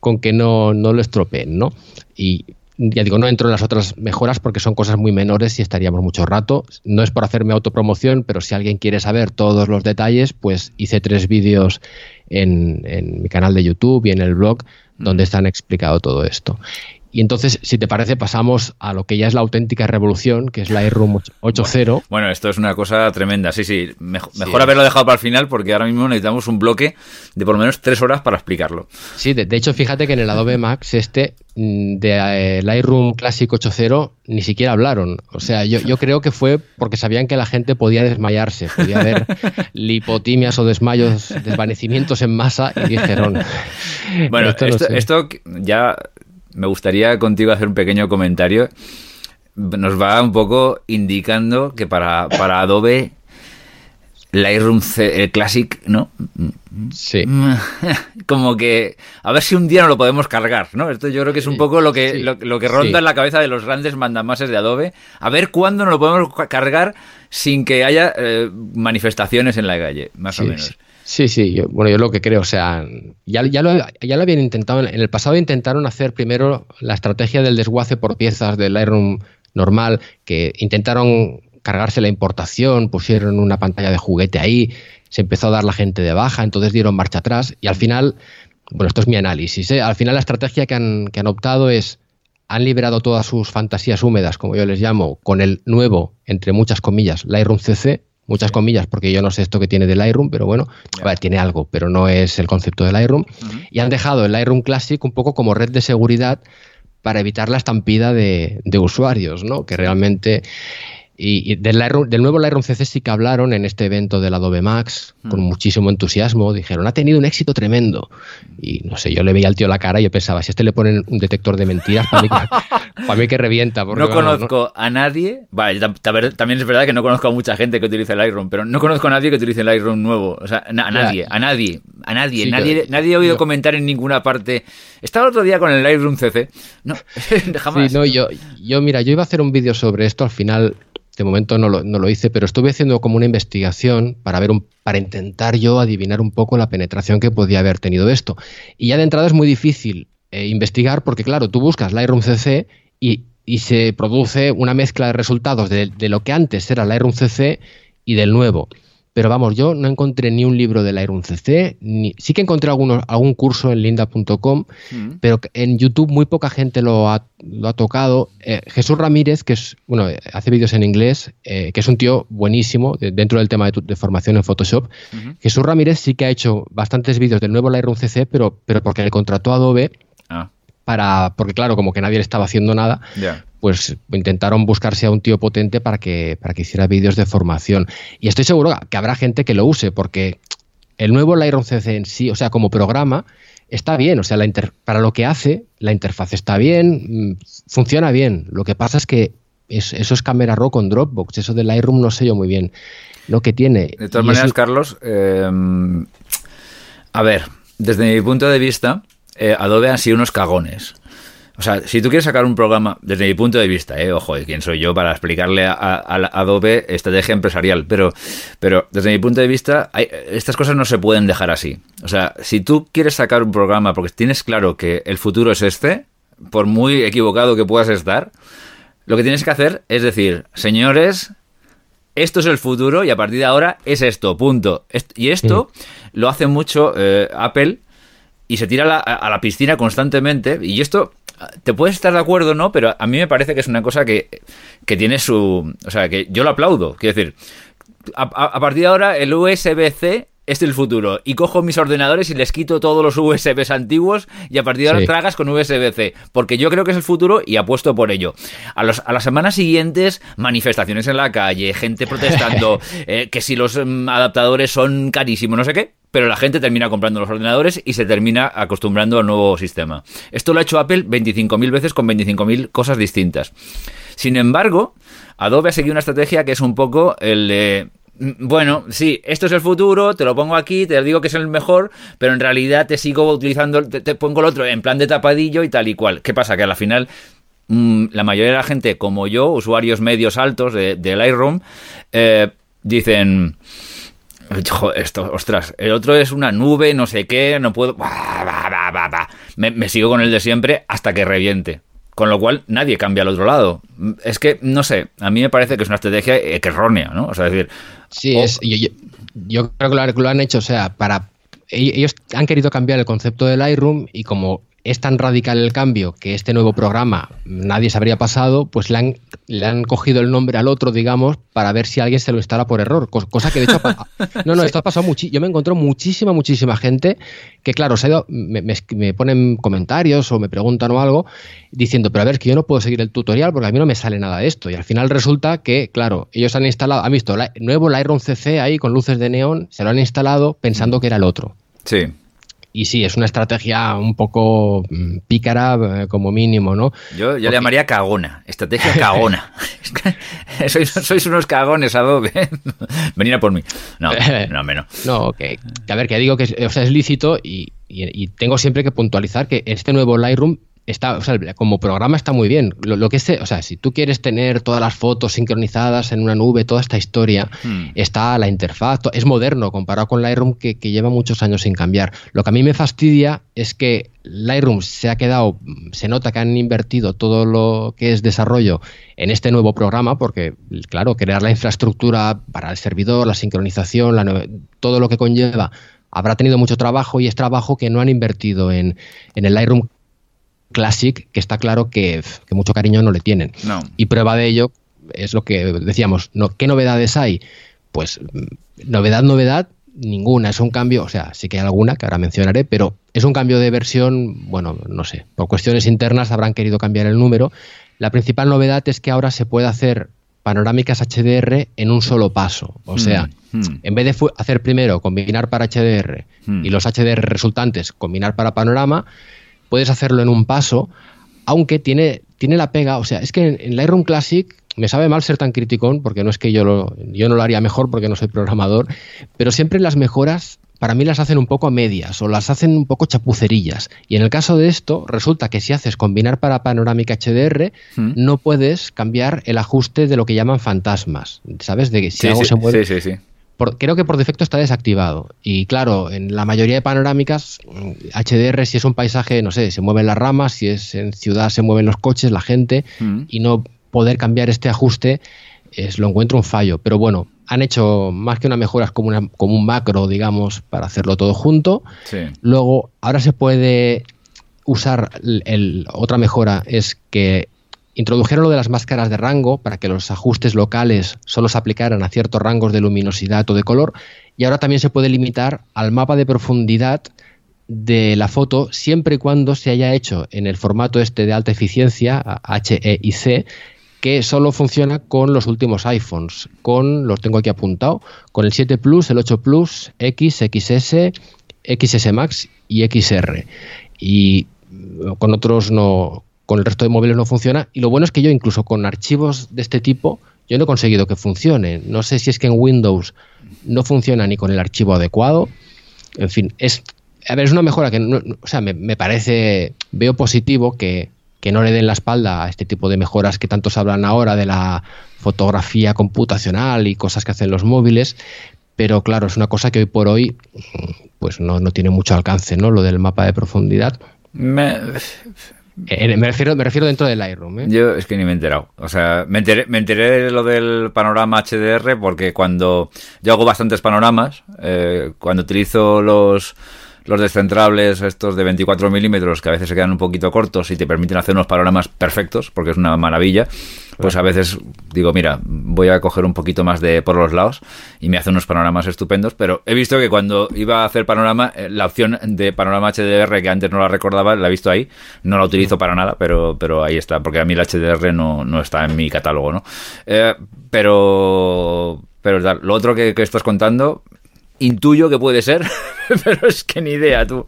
Speaker 3: con que no, no lo estropeen, ¿no? Y ya digo, no entro en las otras mejoras porque son cosas muy menores y estaríamos mucho rato. No es por hacerme autopromoción, pero si alguien quiere saber todos los detalles, pues hice tres vídeos en, en mi canal de YouTube y en el blog donde están explicado todo esto. Y entonces, si te parece, pasamos a lo que ya es la auténtica revolución, que es la Lightroom 8.0.
Speaker 2: Bueno, esto es una cosa tremenda. Sí, sí. Mejor, haberlo dejado para el final porque ahora mismo necesitamos un bloque de por lo menos tres horas para explicarlo.
Speaker 3: Sí, de, hecho, fíjate que en el Adobe Max este mm, de eh, Lightroom Classic 8.0 ni siquiera hablaron. O sea, yo, yo creo que fue porque sabían que la gente podía desmayarse, podía haber (laughs) lipotimias o desmayos, desvanecimientos en masa y dijeron...
Speaker 2: Bueno, esto ya me gustaría contigo hacer un pequeño comentario. Nos va un poco indicando que para, para Adobe Lightroom el Classic, ¿no?
Speaker 3: Sí. (laughs)
Speaker 2: Como que a ver si un día no lo podemos cargar, ¿no? Esto yo creo que es un poco lo que, lo, que ronda en la cabeza de los grandes mandamases de Adobe. A ver cuándo no lo podemos cargar sin que haya eh, manifestaciones en la calle, más o menos.
Speaker 3: Sí, sí, bueno, yo lo que creo, o sea, ya, ya, lo, ya lo habían intentado, en el pasado intentaron hacer primero la estrategia del desguace por piezas del Lightroom normal, que intentaron cargarse la importación, pusieron una pantalla de juguete ahí, se empezó a dar la gente de baja, entonces dieron marcha atrás y al final, bueno, esto es mi análisis, ¿eh? al final la estrategia que han, que han optado es, han liberado todas sus fantasías húmedas, como yo les llamo, con el nuevo, entre muchas comillas, Lightroom CC, muchas comillas, porque yo no sé esto que tiene del Lightroom, pero bueno, ver, tiene algo, pero no es el concepto del Lightroom. Y han dejado el Lightroom Classic un poco como red de seguridad para evitar la estampida de, de usuarios, ¿no? Que realmente y, del, del, nuevo Lightroom CC sí que hablaron en este evento del Adobe Max con mm. muchísimo entusiasmo. Dijeron, ha tenido un éxito tremendo. Y no sé, yo le veía al tío la cara y yo pensaba, si a este le ponen un detector de mentiras, para mí, que, (laughs) revienta.
Speaker 2: no conozco a nadie, vale, también es verdad que no conozco a mucha gente que utilice Lightroom, pero no conozco a nadie que utilice Lightroom nuevo. O sea, a nadie, a nadie, a nadie. nadie, nadie ha oído comentar en ninguna parte. Estaba el otro día con el Lightroom CC. No, (laughs) jamás.
Speaker 3: Sí, no, yo, yo, mira, yo iba a hacer un vídeo sobre esto al final de momento no lo, hice, pero estuve haciendo como una investigación para ver un, para intentar yo adivinar un poco la penetración que podía haber tenido esto. Y ya de entrada es muy difícil eh, investigar porque, claro, tú buscas Lightroom CC y, y se produce una mezcla de resultados de, de, lo que antes era Lightroom CC y del nuevo. Pero vamos, yo no encontré ni un libro de Lightroom CC, ni, sí que encontré algunos, algún curso en linda.com, mm. pero en YouTube muy poca gente lo ha, lo ha tocado. Eh, Jesús Ramírez, que es, bueno, hace vídeos en inglés, eh, que es un tío buenísimo dentro del tema de, formación en Photoshop. Jesús Ramírez sí que ha hecho bastantes vídeos del nuevo Lightroom CC, pero, pero porque le contrató a Adobe ah. para, porque claro, como que nadie le estaba haciendo nada, pues intentaron buscarse a un tío potente para que, para que hiciera vídeos de formación. Y estoy seguro que habrá gente que lo use, porque el nuevo Lightroom CC en sí, o sea, como programa, está bien. O sea, la para lo que hace, la interfaz está bien, mm, funciona bien. Lo que pasa es que eso es Camera Raw con Dropbox. Eso del Lightroom no sé yo muy bien lo que tiene.
Speaker 2: De todas maneras, Carlos, eh, a ver, desde mi punto de vista, eh, Adobe han sido unos cagones. O sea, si tú quieres sacar un programa, desde mi punto de vista, ¿eh? ojo, quién soy yo para explicarle a, Adobe estrategia empresarial, pero, pero desde mi punto de vista, estas cosas no se pueden dejar así. O sea, si tú quieres sacar un programa porque tienes claro que el futuro es este, por muy equivocado que puedas estar, lo que tienes que hacer es decir, señores, esto es el futuro y a partir de ahora es esto, punto. Y esto lo hace mucho eh, Apple y se tira a la, piscina constantemente. Y esto, te puedes estar de acuerdo, ¿no? Pero a mí me parece que es una cosa que, que tiene su... O sea, que yo lo aplaudo. Quiero decir, a, a partir de ahora el USB-C es el futuro. Y cojo mis ordenadores y les quito todos los USBs antiguos y a partir de ahora tragas con USB-C. Porque yo creo que es el futuro y apuesto por ello. A, los, a las semanas siguientes, manifestaciones en la calle, gente protestando, (laughs) eh, que si los mm, adaptadores son carísimos, no sé qué. Pero la gente termina comprando los ordenadores y se termina acostumbrando al nuevo sistema. Esto lo ha hecho Apple 25.000 veces con 25.000 cosas distintas. Sin embargo, Adobe ha seguido una estrategia que es un poco el de Mm, bueno, sí, esto es el futuro, te lo pongo aquí, te digo que es el mejor, pero en realidad te sigo utilizando, te, pongo el otro en plan de tapadillo y tal y cual. ¿Qué pasa? Que a la final mm, la mayoría de la gente, como yo, usuarios medios altos de, Lightroom, eh, dicen... (laughs) Esto, ostras, el otro es una nube, no sé qué, no puedo... Me, me sigo con el de siempre hasta que reviente. Con lo cual, nadie cambia al otro lado. Es que, no sé, a mí me parece que es una estrategia errónea, ¿no? O sea, es decir,
Speaker 3: Sí, es, yo, creo que lo, han hecho, o sea, para ellos han querido cambiar el concepto del Lightroom y como es tan radical el cambio que este nuevo programa nadie se habría pasado, pues le han, le han cogido el nombre al otro, digamos, para ver si alguien se lo instala por error. Cosa que de hecho. (laughs) no, no, esto ha pasado mucho. Yo me encontré muchísima, muchísima gente que, claro, se ha ido, me, me, ponen comentarios o me preguntan o algo diciendo, pero a ver, que yo no puedo seguir el tutorial porque a mí no me sale nada de esto. Y al final resulta que, claro, ellos han instalado, han visto el nuevo Lightroom CC ahí con luces de neón, se lo han instalado pensando que era el otro.
Speaker 2: Sí.
Speaker 3: Y sí, es una estrategia un poco mm, pícara eh, como mínimo, ¿no?
Speaker 2: Yo, yo le llamaría cagona, estrategia (laughs) cagona. (laughs) sois, sois, unos cagones, Adobe. (laughs) Venir a por mí. No, no, menos.
Speaker 3: No, que, a ver, que digo que es, o sea, es lícito y, y, tengo siempre que puntualizar que este nuevo Lightroom está, o sea, como programa está muy bien. Lo, que es, o sea, si tú quieres tener todas las fotos sincronizadas en una nube, toda esta historia, hmm. está la interfaz, es moderno comparado con Lightroom que, que, lleva muchos años sin cambiar. Lo que a mí me fastidia es que Lightroom se ha quedado, se nota que han invertido todo lo que es desarrollo en este nuevo programa, porque, claro, crear la infraestructura para el servidor, la sincronización, la, todo lo que conlleva habrá tenido mucho trabajo y es trabajo que no han invertido en, en el Lightroom Classic, que está claro que, mucho cariño no le tienen. Y prueba de ello es lo que decíamos, no, ¿qué novedades hay? Pues novedad, novedad, ninguna, es un cambio, o sea, sí que hay alguna que ahora mencionaré, pero es un cambio de versión, bueno, no sé, por cuestiones internas habrán querido cambiar el número. La principal novedad es que ahora se puede hacer panorámicas HDR en un solo paso. O sea, hmm, hmm. en vez de hacer primero combinar para HDR y los HDR resultantes combinar para panorama, puedes hacerlo en un paso, aunque tiene, tiene la pega, o sea, es que en, Lightroom Classic me sabe mal ser tan criticón, porque no es que yo, lo, yo no lo haría mejor porque no soy programador, pero siempre las mejoras para mí las hacen un poco a medias o las hacen un poco chapucerillas. Y en el caso de esto, resulta que si haces combinar para panorámica HDR, hmm. no puedes cambiar el ajuste de lo que llaman fantasmas. ¿Sabes? De que si algo se mueve. Sí, creo que por defecto está desactivado. Y claro, en la mayoría de panorámicas, HDR, si es un paisaje, no sé, se mueven las ramas, si es en ciudad, se mueven los coches, la gente, mm. y no poder cambiar este ajuste, es, lo encuentro un fallo. Pero bueno, han hecho más que una mejora, es como, una, como un macro, digamos, para hacerlo todo junto. Luego, ahora se puede usar el, otra mejora es que Introdujeron lo de las máscaras de rango para que los ajustes locales solo se aplicaran a ciertos rangos de luminosidad o de color y ahora también se puede limitar al mapa de profundidad de la foto siempre y cuando se haya hecho en el formato este de alta eficiencia, HEIC, que solo funciona con los últimos iPhones, con, los tengo aquí apuntado, con el 7 Plus, el 8 Plus, X, XS, XS Max y XR. Y con otros no, con el resto de móviles no funciona. Y lo bueno es que yo incluso con archivos de este tipo, yo no he conseguido que funcione. No sé si es que en Windows no funciona ni con el archivo adecuado. En fin, es, a ver, es una mejora que, o sea, me, parece, veo positivo que, que no le den la espalda a este tipo de mejoras que tantos hablan ahora de la fotografía computacional y cosas que hacen los móviles, pero claro, es una cosa que hoy por hoy pues no, no tiene mucho alcance, ¿no? Lo del mapa de profundidad.
Speaker 2: Me,
Speaker 3: Eh, me, refiero, me refiero dentro del Lightroom. ¿eh?
Speaker 2: Yo es que ni me he enterado. O sea, me enteré, me enteré de lo del panorama HDR porque cuando yo hago bastantes panoramas, eh, cuando utilizo los los descentrables estos de 24 milímetros que a veces se quedan un poquito cortos y te permiten hacer unos panoramas perfectos porque es una maravilla pues a veces digo mira voy a coger un poquito más de por los lados y me hace unos panoramas estupendos pero he visto que cuando iba a hacer panorama eh, la opción de panorama HDR que antes no la recordaba la he visto ahí. No la utilizo para nada pero pero ahí está porque a mí el HDR no, no está en mi catálogo no eh, pero pero lo otro que, que estás contando intuyo que puede ser, (laughs) pero es que ni idea, tú,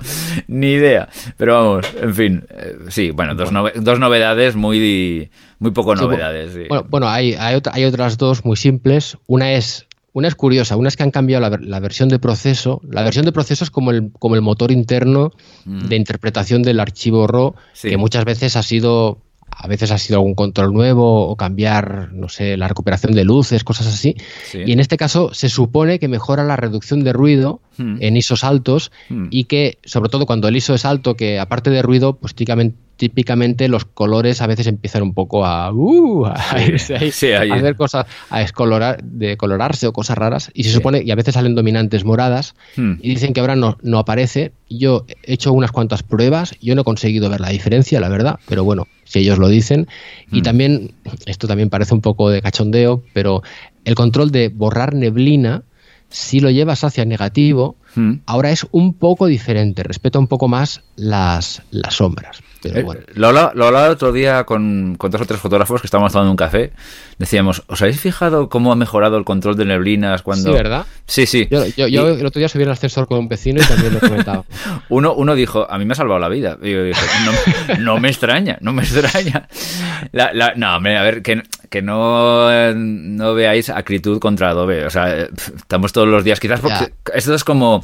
Speaker 2: ni idea. Pero vamos, en fin, eh, sí, bueno, dos, dos novedades muy, muy poco novedades.
Speaker 3: Bueno, hay, hay, hay, otras dos muy simples. Una es, una es curiosa, una es que han cambiado la, la versión de proceso. La versión de proceso es como el, como el motor interno mm. de interpretación del archivo RAW, que muchas veces ha sido a veces ha sido algún control nuevo o cambiar, no sé, la recuperación de luces, cosas así. Y en este caso se supone que mejora la reducción de ruido hmm. en ISOs altos hmm. y que, sobre todo cuando el ISO es alto, que aparte de ruido, pues típicamente típicamente los colores a veces empiezan un poco a, uh, a, a hacer cosas, a descolorar, de colorarse o cosas raras. Y se supone, y a veces salen dominantes moradas, hmm. y dicen que ahora no, no aparece. Yo he hecho unas cuantas pruebas, yo no he conseguido ver la diferencia, la verdad, pero bueno, si ellos lo dicen. Y hmm. también, esto también parece un poco de cachondeo, pero el control de borrar neblina, si lo llevas hacia negativo, hmm. ahora es un poco diferente, respeta un poco más las, las sombras.
Speaker 2: Eh, lo, hablaba, otro día con, con, dos o tres fotógrafos que estábamos tomando un café. Decíamos, ¿os habéis fijado cómo ha mejorado el control de neblinas cuando...
Speaker 3: Sí, ¿verdad?
Speaker 2: Sí, sí.
Speaker 3: Yo, el otro día subí al ascensor con un vecino y también lo comentaba. (laughs)
Speaker 2: uno, uno dijo, a mí me ha salvado la vida. Y yo dije, no, me extraña, no me extraña. no, hombre, a ver, que, que no, no veáis acritud contra Adobe. O sea, estamos todos los días, quizás porque esto es como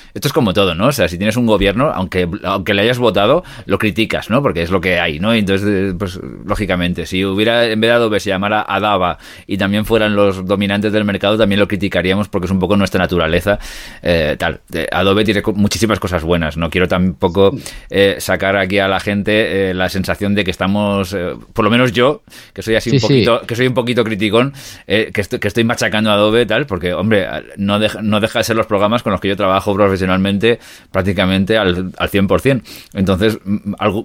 Speaker 2: esto es como todo, ¿no? O sea, si tienes un gobierno, aunque, aunque le hayas votado, lo criticas, ¿no? Porque es lo que hay, ¿no? Entonces, eh, pues lógicamente, si hubiera, en vez de Adobe se llamara Adava y también fueran los dominantes del mercado, también lo criticaríamos porque es un poco nuestra naturaleza. Eh, tal. Adobe tiene muchísimas cosas buenas. No quiero tampoco eh, sacar aquí a la gente la sensación de que estamos, por lo menos yo, que soy así un poquito, que soy un poquito criticón, que, estoy, que estoy machacando a Adobe, tal, porque, hombre, no deja, no deja de ser los programas con los que yo trabajo profesionalmente prácticamente al, al 100%. Entonces,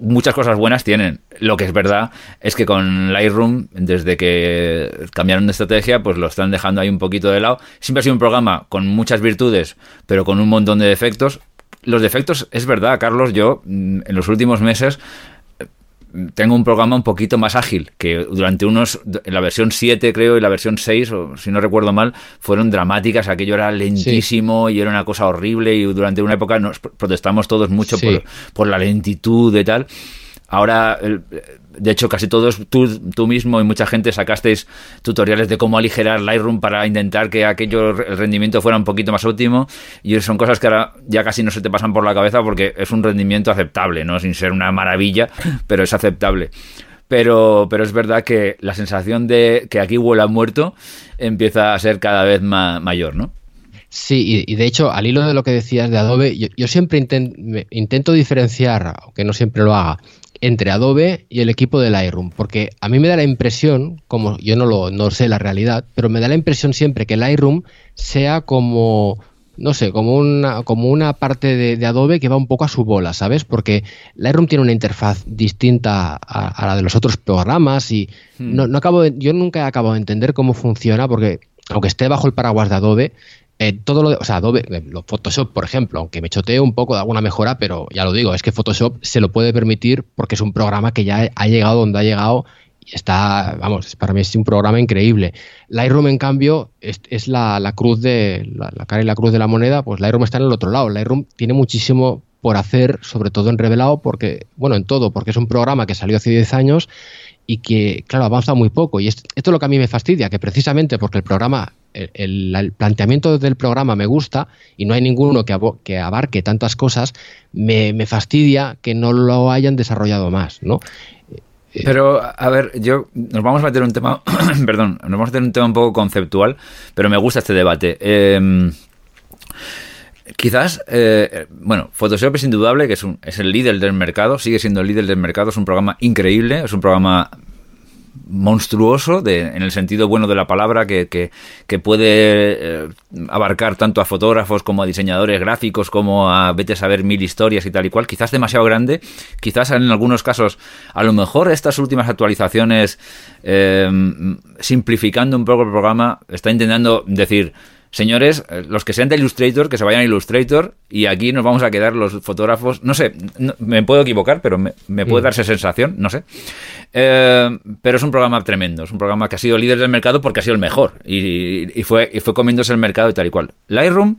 Speaker 2: muchas cosas buenas tienen. Lo que es verdad es que con Lightroom, desde que cambiaron de estrategia, pues lo están dejando ahí un poquito de lado. Siempre ha sido un programa con muchas virtudes, pero con un montón de defectos. Los defectos, es verdad, Carlos, yo mm, en los últimos meses tengo un programa un poquito más ágil, que durante unos, en la versión 7 creo y la versión 6, o si no recuerdo mal, fueron dramáticas, aquello era lentísimo y era una cosa horrible y durante una época nos protestamos todos mucho por, por la lentitud y tal. Ahora, de hecho, casi todos tú, mismo y mucha gente sacasteis tutoriales de cómo aligerar Lightroom para intentar que aquello, el rendimiento fuera un poquito más óptimo. Y son cosas que ahora ya casi no se te pasan por la cabeza porque es un rendimiento aceptable, ¿no? Sin ser una maravilla, pero es aceptable. Pero, pero es verdad que la sensación de que aquí huele a muerto empieza a ser cada vez mayor, ¿no?
Speaker 3: Sí, y, de hecho, al hilo de lo que decías de Adobe, yo, siempre intento diferenciar, aunque no siempre lo haga, entre Adobe y el equipo de Lightroom, porque a mí me da la impresión, como yo no lo no sé la realidad, pero me da la impresión siempre que Lightroom sea como no sé, como una, como una parte de, Adobe que va un poco a su bola, ¿sabes? Porque Lightroom tiene una interfaz distinta a, la de los otros programas y hmm. no, acabo yo nunca he acabado de entender cómo funciona porque aunque esté bajo el paraguas de Adobe, eh, todo lo o sea, Adobe, eh, Photoshop, por ejemplo, aunque me choteo un poco de alguna mejora, pero ya lo digo, es que Photoshop se lo puede permitir porque es un programa que ya ha llegado donde ha llegado y está, vamos, para mí es un programa increíble. Lightroom, en cambio, es, la, cruz de, la, cara y la cruz de la moneda, pues Lightroom está en el otro lado. Lightroom tiene muchísimo por hacer, sobre todo en revelado, porque, bueno, en todo, porque es un programa que salió hace 10 años y que, claro, avanza muy poco. Y esto es lo que a mí me fastidia, que precisamente porque el programa el, planteamiento del programa me gusta y no hay ninguno que, que abarque tantas cosas, me, fastidia que no lo hayan desarrollado más, ¿no?
Speaker 2: Eh, pero, a ver, yo nos vamos a meter un tema, (coughs) perdón, nos vamos a meter un tema un poco conceptual, pero me gusta este debate. Em, Quizás, eh, bueno, Photoshop es indudable que es, es el líder del mercado, sigue siendo el líder del mercado, es un programa increíble, es un programa monstruoso de, en el sentido bueno de la palabra que, que, puede eh, abarcar tanto a fotógrafos como a diseñadores gráficos como a vete a saber mil historias y tal y cual quizás demasiado grande. Quizás en algunos casos a lo mejor estas últimas actualizaciones eh, simplificando un poco el programa está intentando decir señores, eh, los que sean de Illustrator, que se vayan a Illustrator y aquí nos vamos a quedar los fotógrafos. No sé, me puedo equivocar, pero me, puede mm. dar esa sensación, no sé. Eh, pero es un programa tremendo, es un programa que ha sido líder del mercado porque ha sido el mejor y, fue, y fue comiéndose el mercado y tal y cual. Lightroom,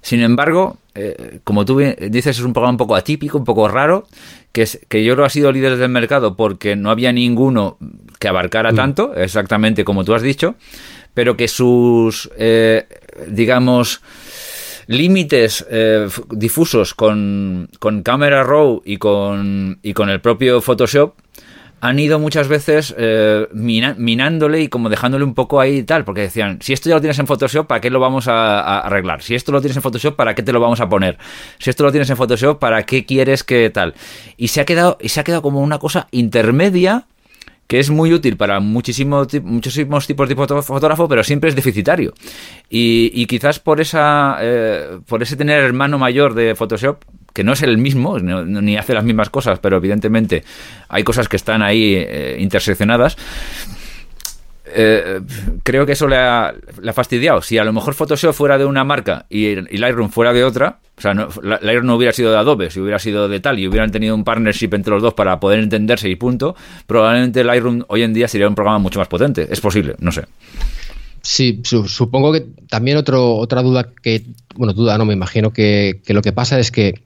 Speaker 2: sin embargo, eh, como tú dices, es un programa un poco atípico, un poco raro, que, es, que yo creo ha sido líder del mercado porque no había ninguno que abarcara mm. tanto, exactamente como tú has dicho pero que sus, eh, digamos, límites eh, difusos con, con Camera Raw y con, y con el propio Photoshop han ido muchas veces eh, minándole y como dejándole un poco ahí y tal, porque decían, si esto ya lo tienes en Photoshop, ¿para qué lo vamos a, arreglar? Si esto lo tienes en Photoshop, ¿para qué te lo vamos a poner? Si esto lo tienes en Photoshop, ¿para qué quieres que tal? Y se ha quedado, y se ha quedado como una cosa intermedia que es muy útil para muchísimos, muchísimos tipos de fotógrafo, pero siempre es deficitario. Y, quizás por esa eh, por ese tener hermano mayor de Photoshop, que no es el mismo, ni hace las mismas cosas, pero evidentemente hay cosas que están ahí eh, interseccionadas. Eh, creo que eso le ha, fastidiado. Si a lo mejor Photoshop fuera de una marca y, Lightroom fuera de otra, o sea, Lightroom no hubiera sido de Adobe, si hubiera sido de tal y hubieran tenido un partnership entre los dos para poder entenderse y punto, probablemente Lightroom hoy en día sería un programa mucho más potente. Es posible, no sé.
Speaker 3: Sí, supongo que también otro, otra duda que, bueno, duda no, me imagino que, lo que pasa es que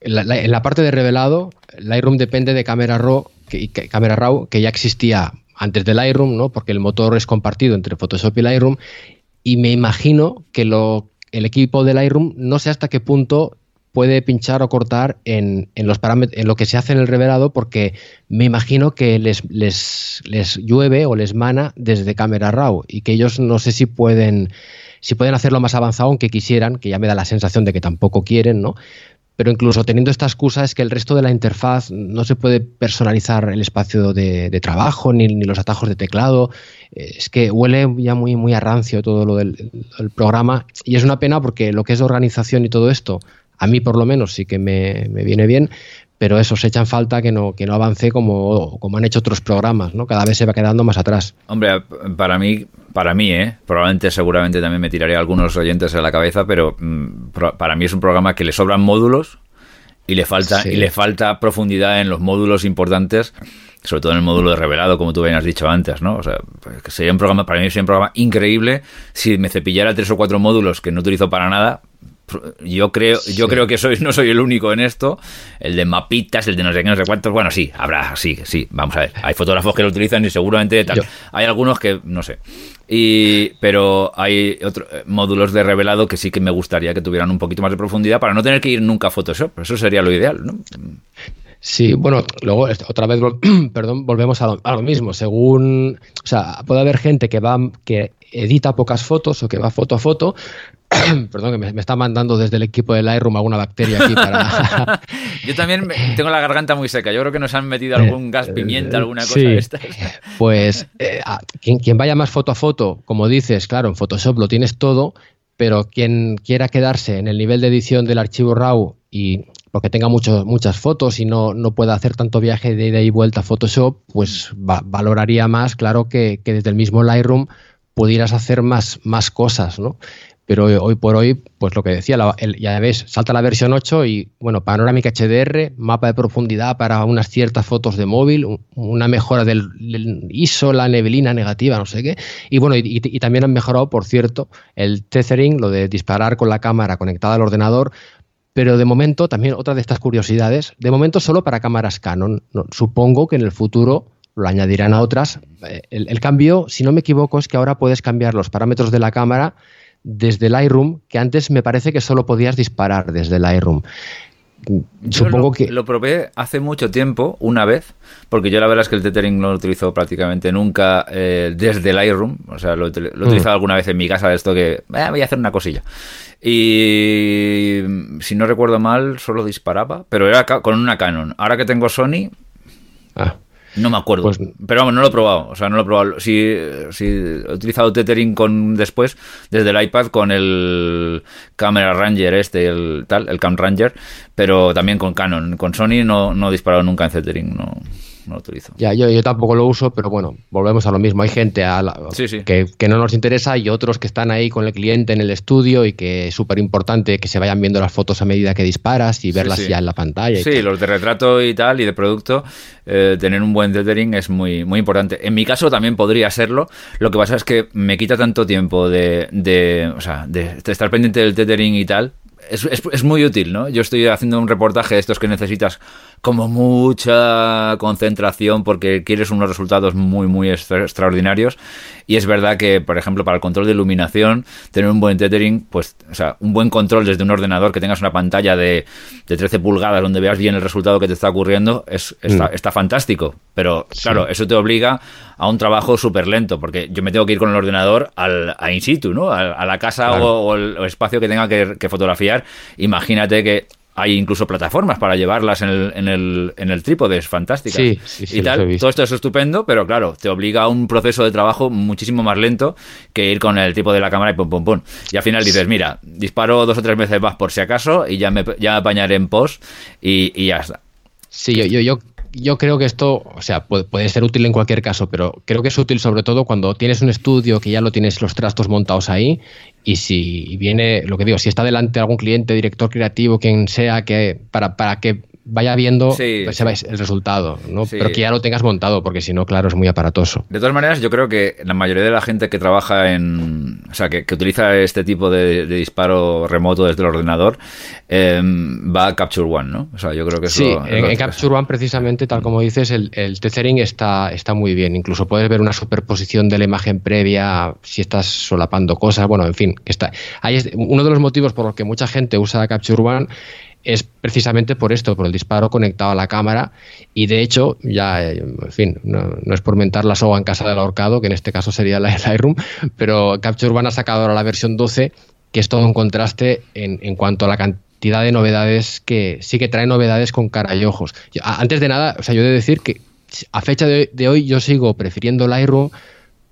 Speaker 3: en la, parte de revelado, Lightroom depende de Camera Raw, que, Camera Raw, que ya existía antes del Lightroom, ¿no? porque el motor es compartido entre Photoshop y Lightroom, y me imagino que lo, el equipo de Lightroom no sé hasta qué punto puede pinchar o cortar en, los parámetros, en lo que se hace en el revelado, porque me imagino que les, les, les llueve o les mana desde Camera Raw y que ellos no sé si pueden, si pueden hacerlo más avanzado, aunque quisieran, que ya me da la sensación de que tampoco quieren, ¿no? Pero incluso teniendo esta excusa es que el resto de la interfaz no se puede personalizar el espacio de, trabajo ni, los atajos de teclado. Eh, es que huele ya muy, muy a rancio todo lo del, programa y es una pena porque lo que es organización y todo esto, a mí por lo menos sí que me, me viene bien, pero eso se echan falta que no, que no avance como, como han hecho otros programas, ¿no? Cada vez se va quedando más atrás.
Speaker 2: Hombre, para mí, para mí, ¿eh? probablemente seguramente también me tiraría algunos oyentes en la cabeza, pero mm, para mí es un programa que le sobran módulos y le falta, y le falta profundidad en los módulos importantes sobre todo en el módulo de revelado, como tú bien has dicho antes, ¿no? O sea, pues, sería un programa, para mí sería un programa increíble si me cepillara tres o cuatro módulos que no utilizo para nada, yo creo, yo creo que soy, (laughs) no soy el único en esto. El de mapitas, el de no sé qué, no sé cuántos. Bueno, sí, habrá, sí, sí. Vamos a ver. Hay fotógrafos que lo utilizan y seguramente tal. Hay algunos que no sé. Y, pero hay otros eh, módulos de revelado que sí que me gustaría que tuvieran un poquito más de profundidad para no tener que ir nunca a Photoshop. Eso sería lo ideal, ¿no?
Speaker 3: Sí, bueno, luego otra vez, (clears throat) perdón, volvemos a lo, mismo. Según, o sea, puede haber gente que va, que edita pocas fotos o que va foto a foto. (coughs) perdón, que me, está mandando desde el equipo de Lightroom alguna bacteria aquí para. (laughs)
Speaker 2: Yo también tengo la garganta muy seca. Yo creo que nos han metido algún gas pimienta, alguna cosa de estas.
Speaker 3: Pues eh, quien, quien vaya más foto a foto, como dices, claro, en Photoshop lo tienes todo, pero quien quiera quedarse en el nivel de edición del archivo RAW y porque tenga muchas fotos y no, no pueda hacer tanto viaje de ida y vuelta a Photoshop, pues valoraría más, claro, que, desde el mismo Lightroom pudieras hacer más, más cosas, ¿no? Pero hoy, por hoy, pues lo que decía, ya ves, salta la versión 8 y, bueno, panorámica HDR, mapa de profundidad para unas ciertas fotos de móvil, una mejora del, ISO, la neblina negativa, no sé qué. Y bueno, y, también han mejorado, por cierto, el tethering, lo de disparar con la cámara conectada al ordenador, pero de momento, también otra de estas curiosidades, de momento solo para cámaras Canon. supongo que en el futuro lo añadirán a otras. Eh, el, cambio, si no me equivoco, es que ahora puedes cambiar los parámetros de la cámara desde Lightroom, que antes me parece que solo podías disparar desde Lightroom. supongo que...
Speaker 2: Lo probé hace mucho tiempo, una vez, porque yo la verdad es que el tethering no lo utilizo prácticamente nunca eh, desde Lightroom, o sea, lo, he mm. utilizado alguna vez en mi casa, de esto que eh, voy a hacer una cosilla. Y si no recuerdo mal, solo disparaba, pero era con una Canon. Ahora que tengo Sony... Ah. No me acuerdo. Pues- pero vamos, no lo he probado. O sea, no lo he probado. Sí, he utilizado tethering con después, desde el iPad, con el Camera Ranger este, el tal, el Cam Ranger, pero también con Canon. Con Sony no, no he disparado nunca en tethering, no no lo utilizo.
Speaker 3: Ya, yo, yo tampoco lo uso, pero bueno, volvemos a lo mismo. Hay gente a Que, que, no nos interesa y otros que están ahí con el cliente en el estudio y que es súper importante que se vayan viendo las fotos a medida que disparas y verlas ya en la pantalla.
Speaker 2: sí, los de retrato y tal y de producto, eh, tener un buen tethering es muy, muy importante. En mi caso también podría serlo. Lo que pasa es que me quita tanto tiempo de, de, o sea, de estar pendiente del tethering y tal, es, es, muy útil, ¿no? Yo estoy haciendo un reportaje de estos que necesitas como mucha concentración porque quieres unos resultados muy, muy extraordinarios. Y es verdad que, por ejemplo, para el control de iluminación, tener un buen tethering, pues, o sea, un buen control desde un ordenador, que tengas una pantalla de, de 13 pulgadas donde veas bien el resultado que te está ocurriendo, es, está, mm. fantástico. Pero, claro, eso te obliga a un trabajo súper lento, porque yo me tengo que ir con el ordenador al, a in situ, ¿no? A, la casa o, el, espacio que tenga que fotografiar. Imagínate que hay incluso plataformas para llevarlas en el, en el, en el trípode, es fantástica.
Speaker 3: Sí, sí, sí,
Speaker 2: y tal. Todo esto es estupendo, pero claro, te obliga a un proceso de trabajo muchísimo más lento que ir con el tipo de la cámara y pum, pum, pum. Y al final dices, mira, disparo dos o tres veces más por si acaso y ya me, ya apañaré en post y, y ya está.
Speaker 3: Sí, yo, yo, yo yo creo que esto, o sea, puede, ser útil en cualquier caso, pero creo que es útil sobre todo cuando tienes un estudio que ya lo tienes los trastos montados ahí y si viene, lo que digo, si está delante algún cliente, director creativo, quien sea, que para, para que vaya viendo pues, el resultado, ¿no? pero que ya lo tengas montado, porque si no, claro, es muy aparatoso.
Speaker 2: De todas maneras, yo creo que la mayoría de la gente que trabaja en, o sea, que, utiliza este tipo de, disparo remoto desde el ordenador, em, va a Capture One, ¿no? O sea, yo creo que
Speaker 3: Sí, en, Capture One precisamente, tal como dices, el, el tethering está, está muy bien. Incluso puedes ver una superposición de la imagen previa si estás solapando cosas, bueno, en fin, está. Ahí es uno de los motivos por los que mucha gente usa Capture One es precisamente por esto, por el disparo conectado a la cámara. Y de hecho, ya, en fin, no, es por mentar la soga en casa del ahorcado, que en este caso sería la (laughs) Lightroom, pero Capture One ha sacado ahora la versión 12, que es todo un contraste en, en cuanto a la cantidad de novedades que sí que trae novedades con cara y ojos. antes de nada, o sea, yo he de decir que a fecha de, de hoy yo sigo prefiriendo Lightroom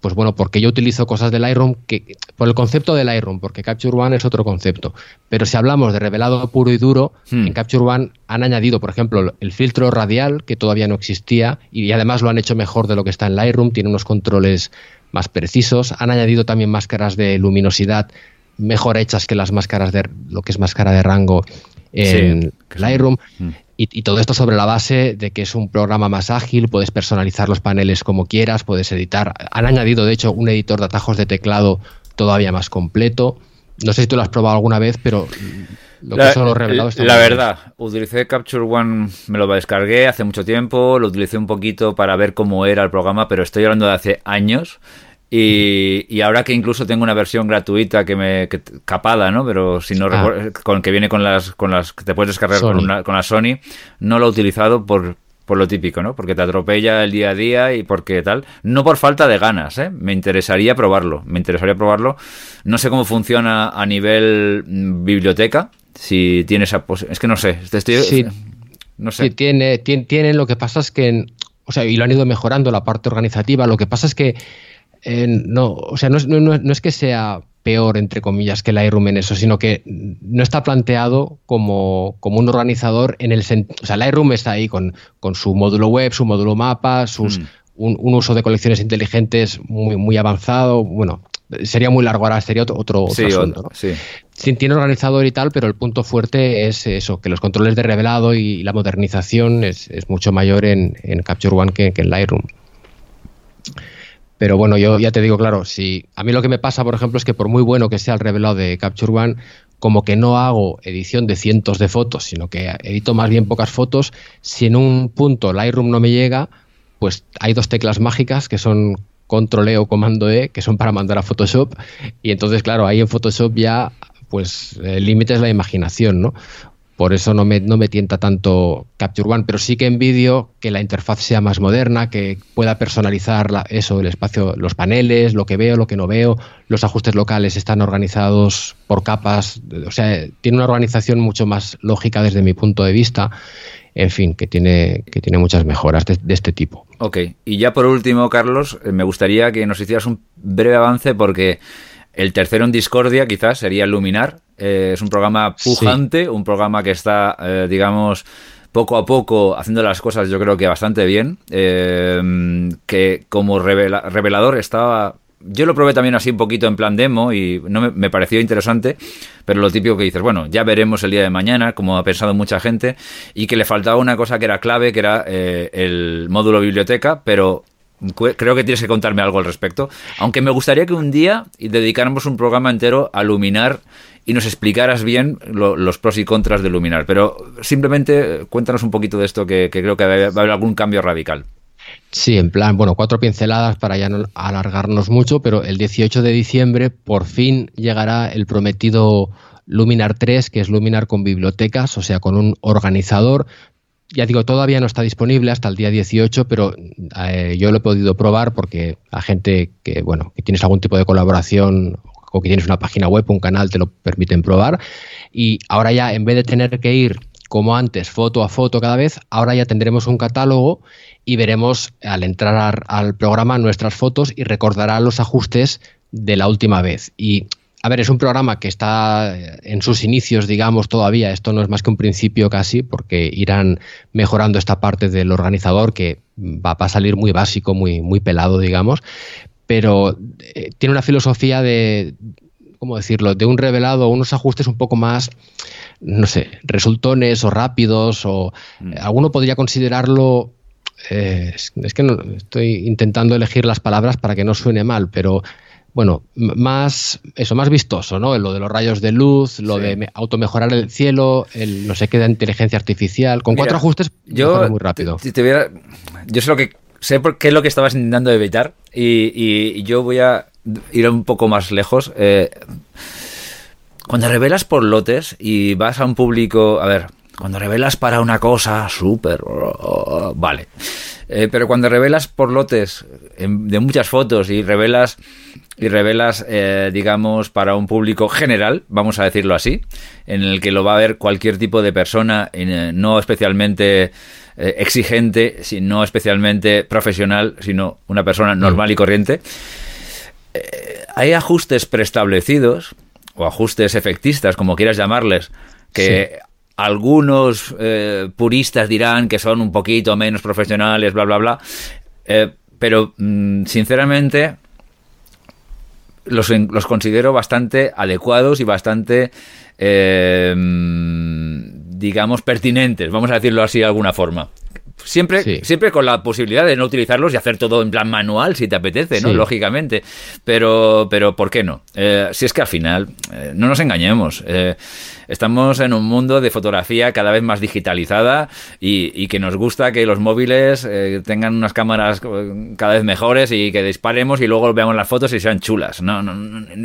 Speaker 3: pues bueno, porque yo utilizo cosas del Lightroom que, por el concepto del Lightroom, porque Capture One es otro concepto. Pero si hablamos de revelado puro y duro, hmm. en Capture One han añadido, por ejemplo, el filtro radial, que todavía no existía, y además lo han hecho mejor de lo que está en Lightroom, tiene unos controles más precisos. Han añadido también máscaras de luminosidad mejor hechas que las máscaras de lo que es máscara de rango en Lightroom. Hmm. Y, todo esto sobre la base de que es un programa más ágil, puedes personalizar los paneles como quieras, puedes editar. Han añadido, de hecho, un editor de atajos de teclado todavía más completo. No sé si tú lo has probado alguna vez, pero lo que son los revelados.
Speaker 2: La verdad, utilicé Capture One, me lo descargué hace mucho tiempo, lo utilicé un poquito para ver cómo era el programa, pero estoy hablando de hace años. Y, ahora que incluso tengo una versión gratuita que me capada, ¿no? Pero si no ah. con que viene con las con las que te puedes descargar con, con la Sony, no lo he utilizado por por lo típico, ¿no? Porque te atropella el día a día y porque tal. No por falta de ganas, ¿eh? Me interesaría probarlo. Me interesaría probarlo. No sé cómo funciona a nivel mm, biblioteca. Si tiene esa Es que no sé. Estoy...
Speaker 3: Sí, no sé. Sí, tiene, tiene, tiene, Lo que pasa es que. O sea, y lo han ido mejorando la parte organizativa. Lo que pasa es que eh, no, o sea, no es, no, es, que sea peor, entre comillas, que Lightroom en eso, sino que no está planteado como, como un organizador en el sentido. O sea, Lightroom está ahí con, con, su módulo web, su módulo mapa, sus, mm. un, uso de colecciones inteligentes muy, muy avanzado. Bueno, sería muy largo ahora, sería otro, otro, asunto. Sí. tiene organizador y tal, pero el punto fuerte es eso, que los controles de revelado y la modernización es, es mucho mayor en, en Capture One que, que en Lightroom. Pero bueno, yo ya te digo, claro, si a mí lo que me pasa, por ejemplo, es que por muy bueno que sea el revelado de Capture One, como que no hago edición de cientos de fotos, sino que edito más bien pocas fotos, si en un punto Lightroom no me llega, pues hay dos teclas mágicas que son control E o comando E, que son para mandar a Photoshop, y entonces, claro, ahí en Photoshop ya, pues el límite es la imaginación, ¿no? Por eso no me, no me tienta tanto Capture One, pero sí que en vídeo que la interfaz sea más moderna, que pueda personalizar eso, el espacio, los paneles, lo que veo, lo que no veo, los ajustes locales están organizados por capas, o sea, tiene una organización mucho más lógica desde mi punto de vista en fin, que tiene, que tiene muchas mejoras de, este tipo.
Speaker 2: Ok, y ya por último, Carlos, eh, me gustaría que nos hicieras un breve avance porque el tercero en discordia quizás sería Luminar. Eh, es un programa pujante, un programa que está, eh, digamos, poco a poco haciendo las cosas yo creo que bastante bien, que como revelador estaba yo lo probé también así un poquito en plan demo y no me, pareció interesante, pero lo típico que dices, bueno, ya veremos el día de mañana, como ha pensado mucha gente, y que le faltaba una cosa que era clave, que era eh, el módulo biblioteca, pero creo que tienes que contarme algo al respecto. Aunque me gustaría que un día dedicáramos un programa entero a Luminar y nos explicaras bien los pros y contras de Luminar. Pero simplemente cuéntanos un poquito de esto que, que creo que va a haber algún cambio radical.
Speaker 3: Sí, en plan, bueno, cuatro pinceladas para ya no alargarnos mucho, pero el 18 de diciembre por fin llegará el prometido Luminar 3, que es Luminar con bibliotecas, o sea, con un organizador. Ya digo, todavía no está disponible hasta el día 18, pero eh, yo lo he podido probar porque a gente que, bueno, que tienes algún tipo de colaboración o que tienes una página web, un canal, te lo permiten probar. Y ahora ya, en vez de tener que ir como antes, foto a foto cada vez, ahora ya tendremos un catálogo y veremos al entrar al programa nuestras fotos y recordará los ajustes de la última vez. Y a ver, es un programa que está en sus inicios, digamos, todavía. Esto no es más que un principio casi, porque irán mejorando esta parte del organizador que va a salir muy básico, muy, muy pelado, digamos. Pero eh, tiene una filosofía de, ¿cómo decirlo?, de un revelado, unos ajustes un poco más, no sé, resultones o rápidos, o mm. alguno podría considerarlo eh, es, que no, estoy intentando elegir las palabras para que no suene mal, pero bueno, más eso, más vistoso, ¿no? Lo de los rayos de luz, lo de automejorar el cielo, el no sé qué de inteligencia artificial. Con cuatro ajustes,
Speaker 2: yo
Speaker 3: muy rápido.
Speaker 2: yo sé lo que sé por qué es lo que estabas intentando evitar y, yo voy a ir un poco más lejos. Eh, cuando revelas por lotes y vas a un público, a ver, cuando revelas para una cosa, súper, vale. Eh, pero cuando revelas por lotes de muchas fotos y revelas y revelas, eh, digamos, para un público general, vamos a decirlo así, en el que lo va a ver cualquier tipo de persona, eh, no especialmente exigente, no especialmente profesional, sino una persona normal y corriente. hay ajustes preestablecidos o ajustes efectistas, como quieras llamarles, que algunos eh, puristas dirán que son un poquito menos profesionales, bla, bla, bla. Eh, pero, mm, sinceramente, los, los, considero bastante adecuados y bastante, eh, mm, digamos, pertinentes, vamos a decirlo así de alguna forma. Siempre, siempre con la posibilidad de no utilizarlos y hacer todo en plan manual si te apetece, ¿no? Lógicamente. Pero, pero ¿por qué no? Eh, si es que al final, eh, no nos engañemos. Eh, estamos en un mundo de fotografía cada vez más digitalizada y, que nos gusta que los móviles tengan unas cámaras cada vez mejores y que disparemos y luego veamos las fotos y sean chulas. ¿no?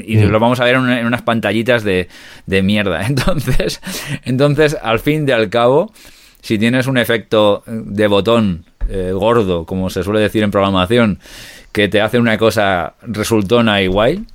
Speaker 2: y mm. lo vamos a ver en, unas pantallitas de, de mierda. (laughs) Entonces, entonces, al fin y al cabo si tienes un efecto de botón eh, gordo, como se suele decir en programación, que te hace una cosa resultona igual,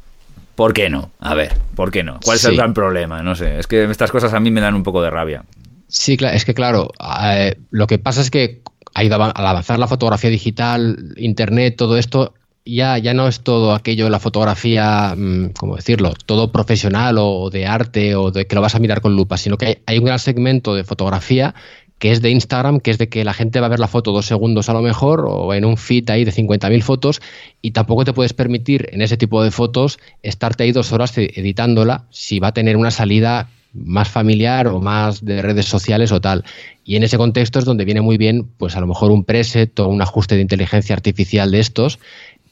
Speaker 2: ¿por qué no? A ver, ¿por qué no? ¿Cuál es el gran problema? No sé, es que estas cosas a mí me dan un poco de rabia.
Speaker 3: Sí, es que claro, eh, lo que pasa es que al avanzar la fotografía digital, internet, todo esto, ya, ya no es todo aquello de la fotografía, mm, ¿cómo decirlo? Todo profesional o de arte o de que lo vas a mirar con lupa, sino que hay, hay un gran segmento de fotografía que es de Instagram, que es de que la gente va a ver la foto dos segundos a lo mejor, o en un feed ahí de 50.000 fotos, y tampoco te puedes permitir en ese tipo de fotos estarte ahí dos horas editándola si va a tener una salida más familiar o más de redes sociales o tal. Y en ese contexto es donde viene muy bien, pues a lo mejor un preset o un ajuste de inteligencia artificial de estos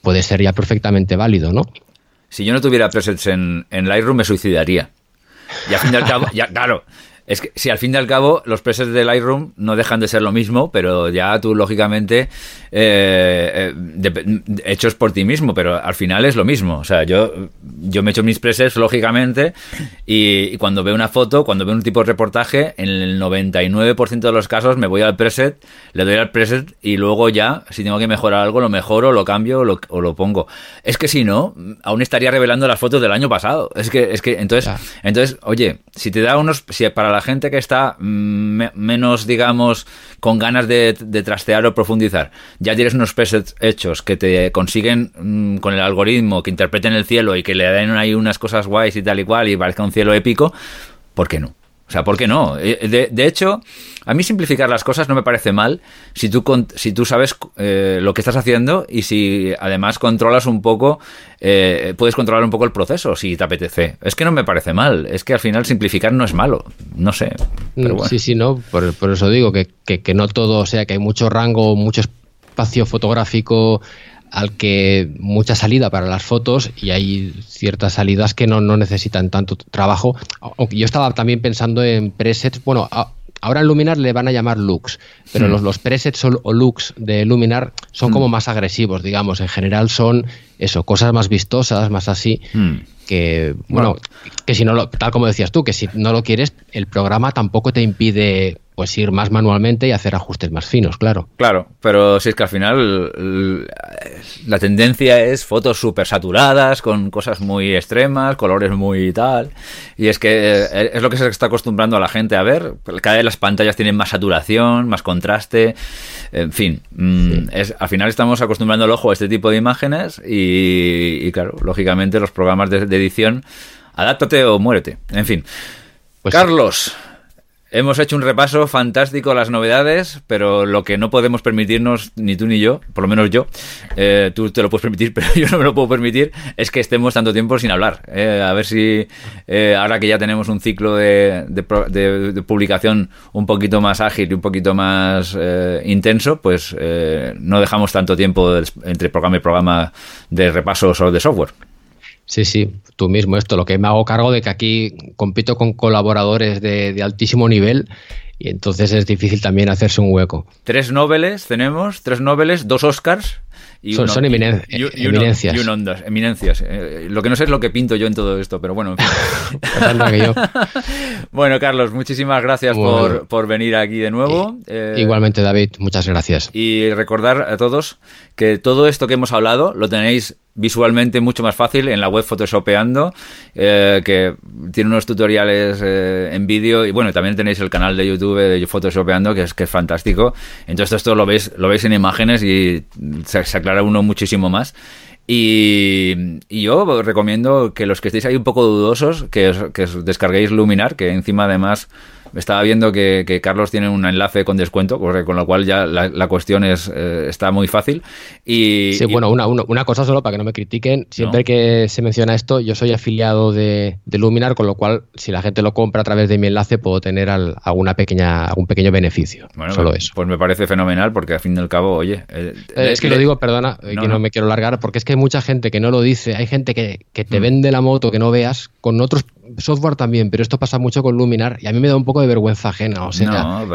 Speaker 3: puede ser ya perfectamente válido, ¿no?
Speaker 2: Si yo no tuviera presets en, en Lightroom me suicidaría. Y al fin y al cabo, ya, claro, Es que si al fin y al cabo los presets de Lightroom no dejan de ser lo mismo, pero ya tú lógicamente eh, eh, hechos por ti mismo, pero al final es lo mismo. O sea, yo, yo me echo mis presets lógicamente y, cuando veo una foto, cuando veo un tipo de reportaje, en el 99% de los casos me voy al preset, le doy al preset y luego ya, si tengo que mejorar algo, lo mejoro, lo cambio o lo, pongo. Es que si no, aún estaría revelando las fotos del año pasado. Es que, es que entonces, entonces, oye, si te da unos, si para la gente que está mm, menos, digamos, con ganas de, trastear o profundizar, ya tienes unos presets hechos que te consiguen mm, con el algoritmo, que interpreten el cielo y que le den ahí unas cosas guays y tal y cual y parezca un cielo épico, ¿por qué no? O sea, ¿por qué no? Eh, de, hecho, a mí simplificar las cosas no me parece mal si tú, si tú sabes eh, lo que estás haciendo y si además controlas un poco, eh, puedes controlar un poco el proceso si te apetece. Es que no me parece mal, es que al final simplificar no es malo, no sé.
Speaker 3: Mm, sí, sí, no, por, eso digo que, que no todo, o sea, que hay mucho rango, mucho espacio fotográfico al que mucha salida para las fotos y hay ciertas salidas que no, necesitan tanto trabajo. Yo estaba también pensando en presets, bueno, ahora en Luminar le van a llamar looks, pero hmm. los, los, presets o, looks de Luminar son hmm. como más agresivos, digamos, en general son eso, cosas más vistosas, más así. Hmm. Que, bueno, que si no lo, tal como decías tú, que si no lo quieres, el programa tampoco te impide pues ir más manualmente y hacer ajustes más finos, claro.
Speaker 2: Claro, pero si es que al final la tendencia es fotos súper saturadas, con cosas muy extremas, colores muy tal, y es que eh, es lo que se está acostumbrando a la gente a ver, cada vez las pantallas tienen más saturación, más contraste, en fin, mm, es, al final estamos acostumbrando el ojo a este tipo de imágenes y, claro, lógicamente los programas de, edición, adáptate o muérete, en fin. Pues Carlos, Hemos hecho un repaso fantástico a las novedades, pero lo que no podemos permitirnos, ni tú ni yo, por lo menos yo, eh, tú te lo puedes permitir, (laughs) pero yo no me lo puedo permitir, es que estemos tanto tiempo sin hablar. Eh, a ver si eh, ahora que ya tenemos un ciclo de, publicación un poquito más ágil y un poquito más intenso, pues no dejamos tanto tiempo entre programa y programa de repaso solo de software.
Speaker 3: Sí, sí, tú mismo esto. Lo que me hago cargo de que aquí compito con colaboradores de, altísimo nivel y entonces es difícil también hacerse un hueco.
Speaker 2: Tres Nobeles tenemos, tres Nobeles, dos Oscars.
Speaker 3: Y son, eminencias.
Speaker 2: Y un Ondas, eminencias. Eh, lo que no sé es lo que pinto yo en todo esto, pero bueno. (laughs) (laughs) bueno, Carlos, muchísimas gracias por, venir aquí de nuevo.
Speaker 3: Eh, igualmente, David, muchas gracias.
Speaker 2: Y recordar a todos que todo esto que hemos hablado lo tenéis visualmente mucho más fácil en la web Photoshopeando, eh, que tiene unos tutoriales eh, en vídeo y bueno, también tenéis el canal de YouTube de Photoshopeando que es que es fantástico. Entonces esto lo veis, lo veis en imágenes y se, aclara uno muchísimo más. Y, yo recomiendo que los que estéis ahí un poco dudosos, que que os descarguéis Luminar, que encima además estaba viendo que, Carlos tiene un enlace con descuento, con lo cual ya la, cuestión es eh, está muy fácil. Y,
Speaker 3: sí, bueno, una, una, cosa solo para que no me critiquen. Siempre que se menciona esto, yo soy afiliado de, Luminar, con lo cual, si la gente lo compra a través de mi enlace, puedo tener alguna pequeña, algún pequeño beneficio. Bueno, solo
Speaker 2: pues,
Speaker 3: eso.
Speaker 2: Pues me parece fenomenal, porque al fin y al cabo, oye. Eh,
Speaker 3: eh, es que lo digo, perdona, que no, me quiero largar, porque es que hay mucha gente que no lo dice. Hay gente que, que te mm. vende la moto que no veas con otros software también, pero esto pasa mucho con Luminar y a mí me da un poco de vergüenza ajena. O sea,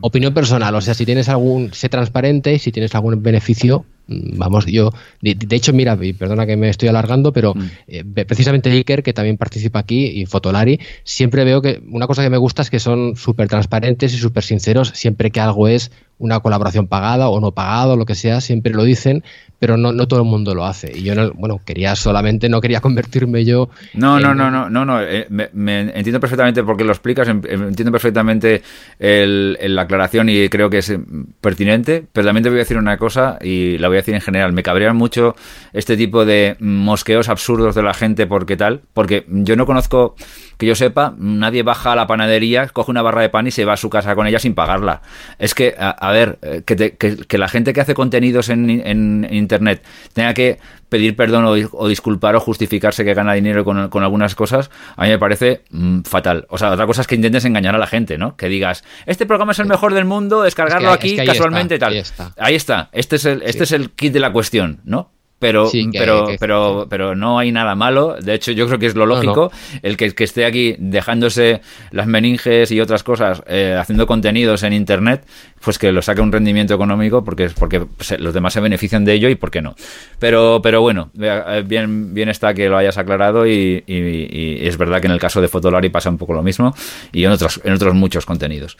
Speaker 3: opinión personal. O sea, si tienes algún, sé transparente, si tienes algún beneficio, mm, vamos, yo, de, hecho, mira, y perdona que me estoy alargando, pero mm. eh, precisamente Iker, que también participa aquí, y Fotolari, siempre veo que una cosa que me gusta es que son súper transparentes y súper sinceros, siempre que algo es una colaboración pagada o no pagada o lo que sea, siempre lo dicen, pero no, no todo el mundo lo hace. Y yo, no, bueno, quería solamente, no quería (laughs) convertirme yo.
Speaker 2: No, no, no, no, no, no. Eh, me, entiendo perfectamente por qué lo explicas, entiendo perfectamente el, la aclaración y creo que es pertinente, pero también te voy a decir una cosa y la voy a decir en general. Me cabrean mucho este tipo de mosqueos absurdos de la gente porque tal, porque yo no conozco, que yo sepa, nadie baja a la panadería, coge una barra de pan y se va a su casa con ella sin pagarla. Es que, a, ver, eh, que, que, la gente que hace contenidos en, en, Internet tenga que pedir perdón o, disculpar o justificarse que gana dinero con, algunas cosas, a mí me parece mm, fatal. O sea, otra cosa es que intentes engañar a la gente, ¿no? Que digas, este programa es el mejor del mundo, descargarlo aquí casualmente tal. Ahí está. Este es el, este es el kit de la cuestión, ¿no? Pero,
Speaker 3: Sí, que-
Speaker 2: pero,
Speaker 3: que-
Speaker 2: pero, pero no hay nada malo. De hecho, yo creo que es lo
Speaker 3: No,
Speaker 2: lógico el que, que esté aquí dejándose las meninges y otras cosas, eh, haciendo contenidos en internet, pues que lo saque un rendimiento económico porque, porque se- los demás se benefician de ello y por qué no. Pero, pero bueno, eh, bien, bien está que lo hayas aclarado y, y- y es verdad que en el caso de Fotolari pasa un poco lo mismo y en otros, en otros muchos contenidos.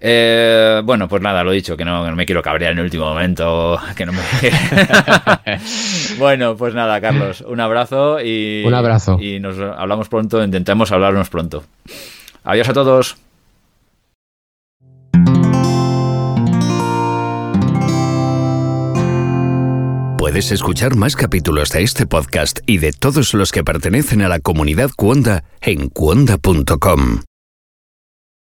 Speaker 2: Eh, bueno, pues nada, lo dicho, que no, que no me quiero cabrear en el último momento, que no me... (laughs) (laughs) bueno, pues nada, Carlos, un abrazo y...
Speaker 3: Un abrazo.
Speaker 2: Y nos hablamos pronto, intentamos hablarnos pronto. Adiós a todos.
Speaker 1: Puedes escuchar más capítulos de este podcast y de todos los que pertenecen a la comunidad Cuonda en cuonda.com.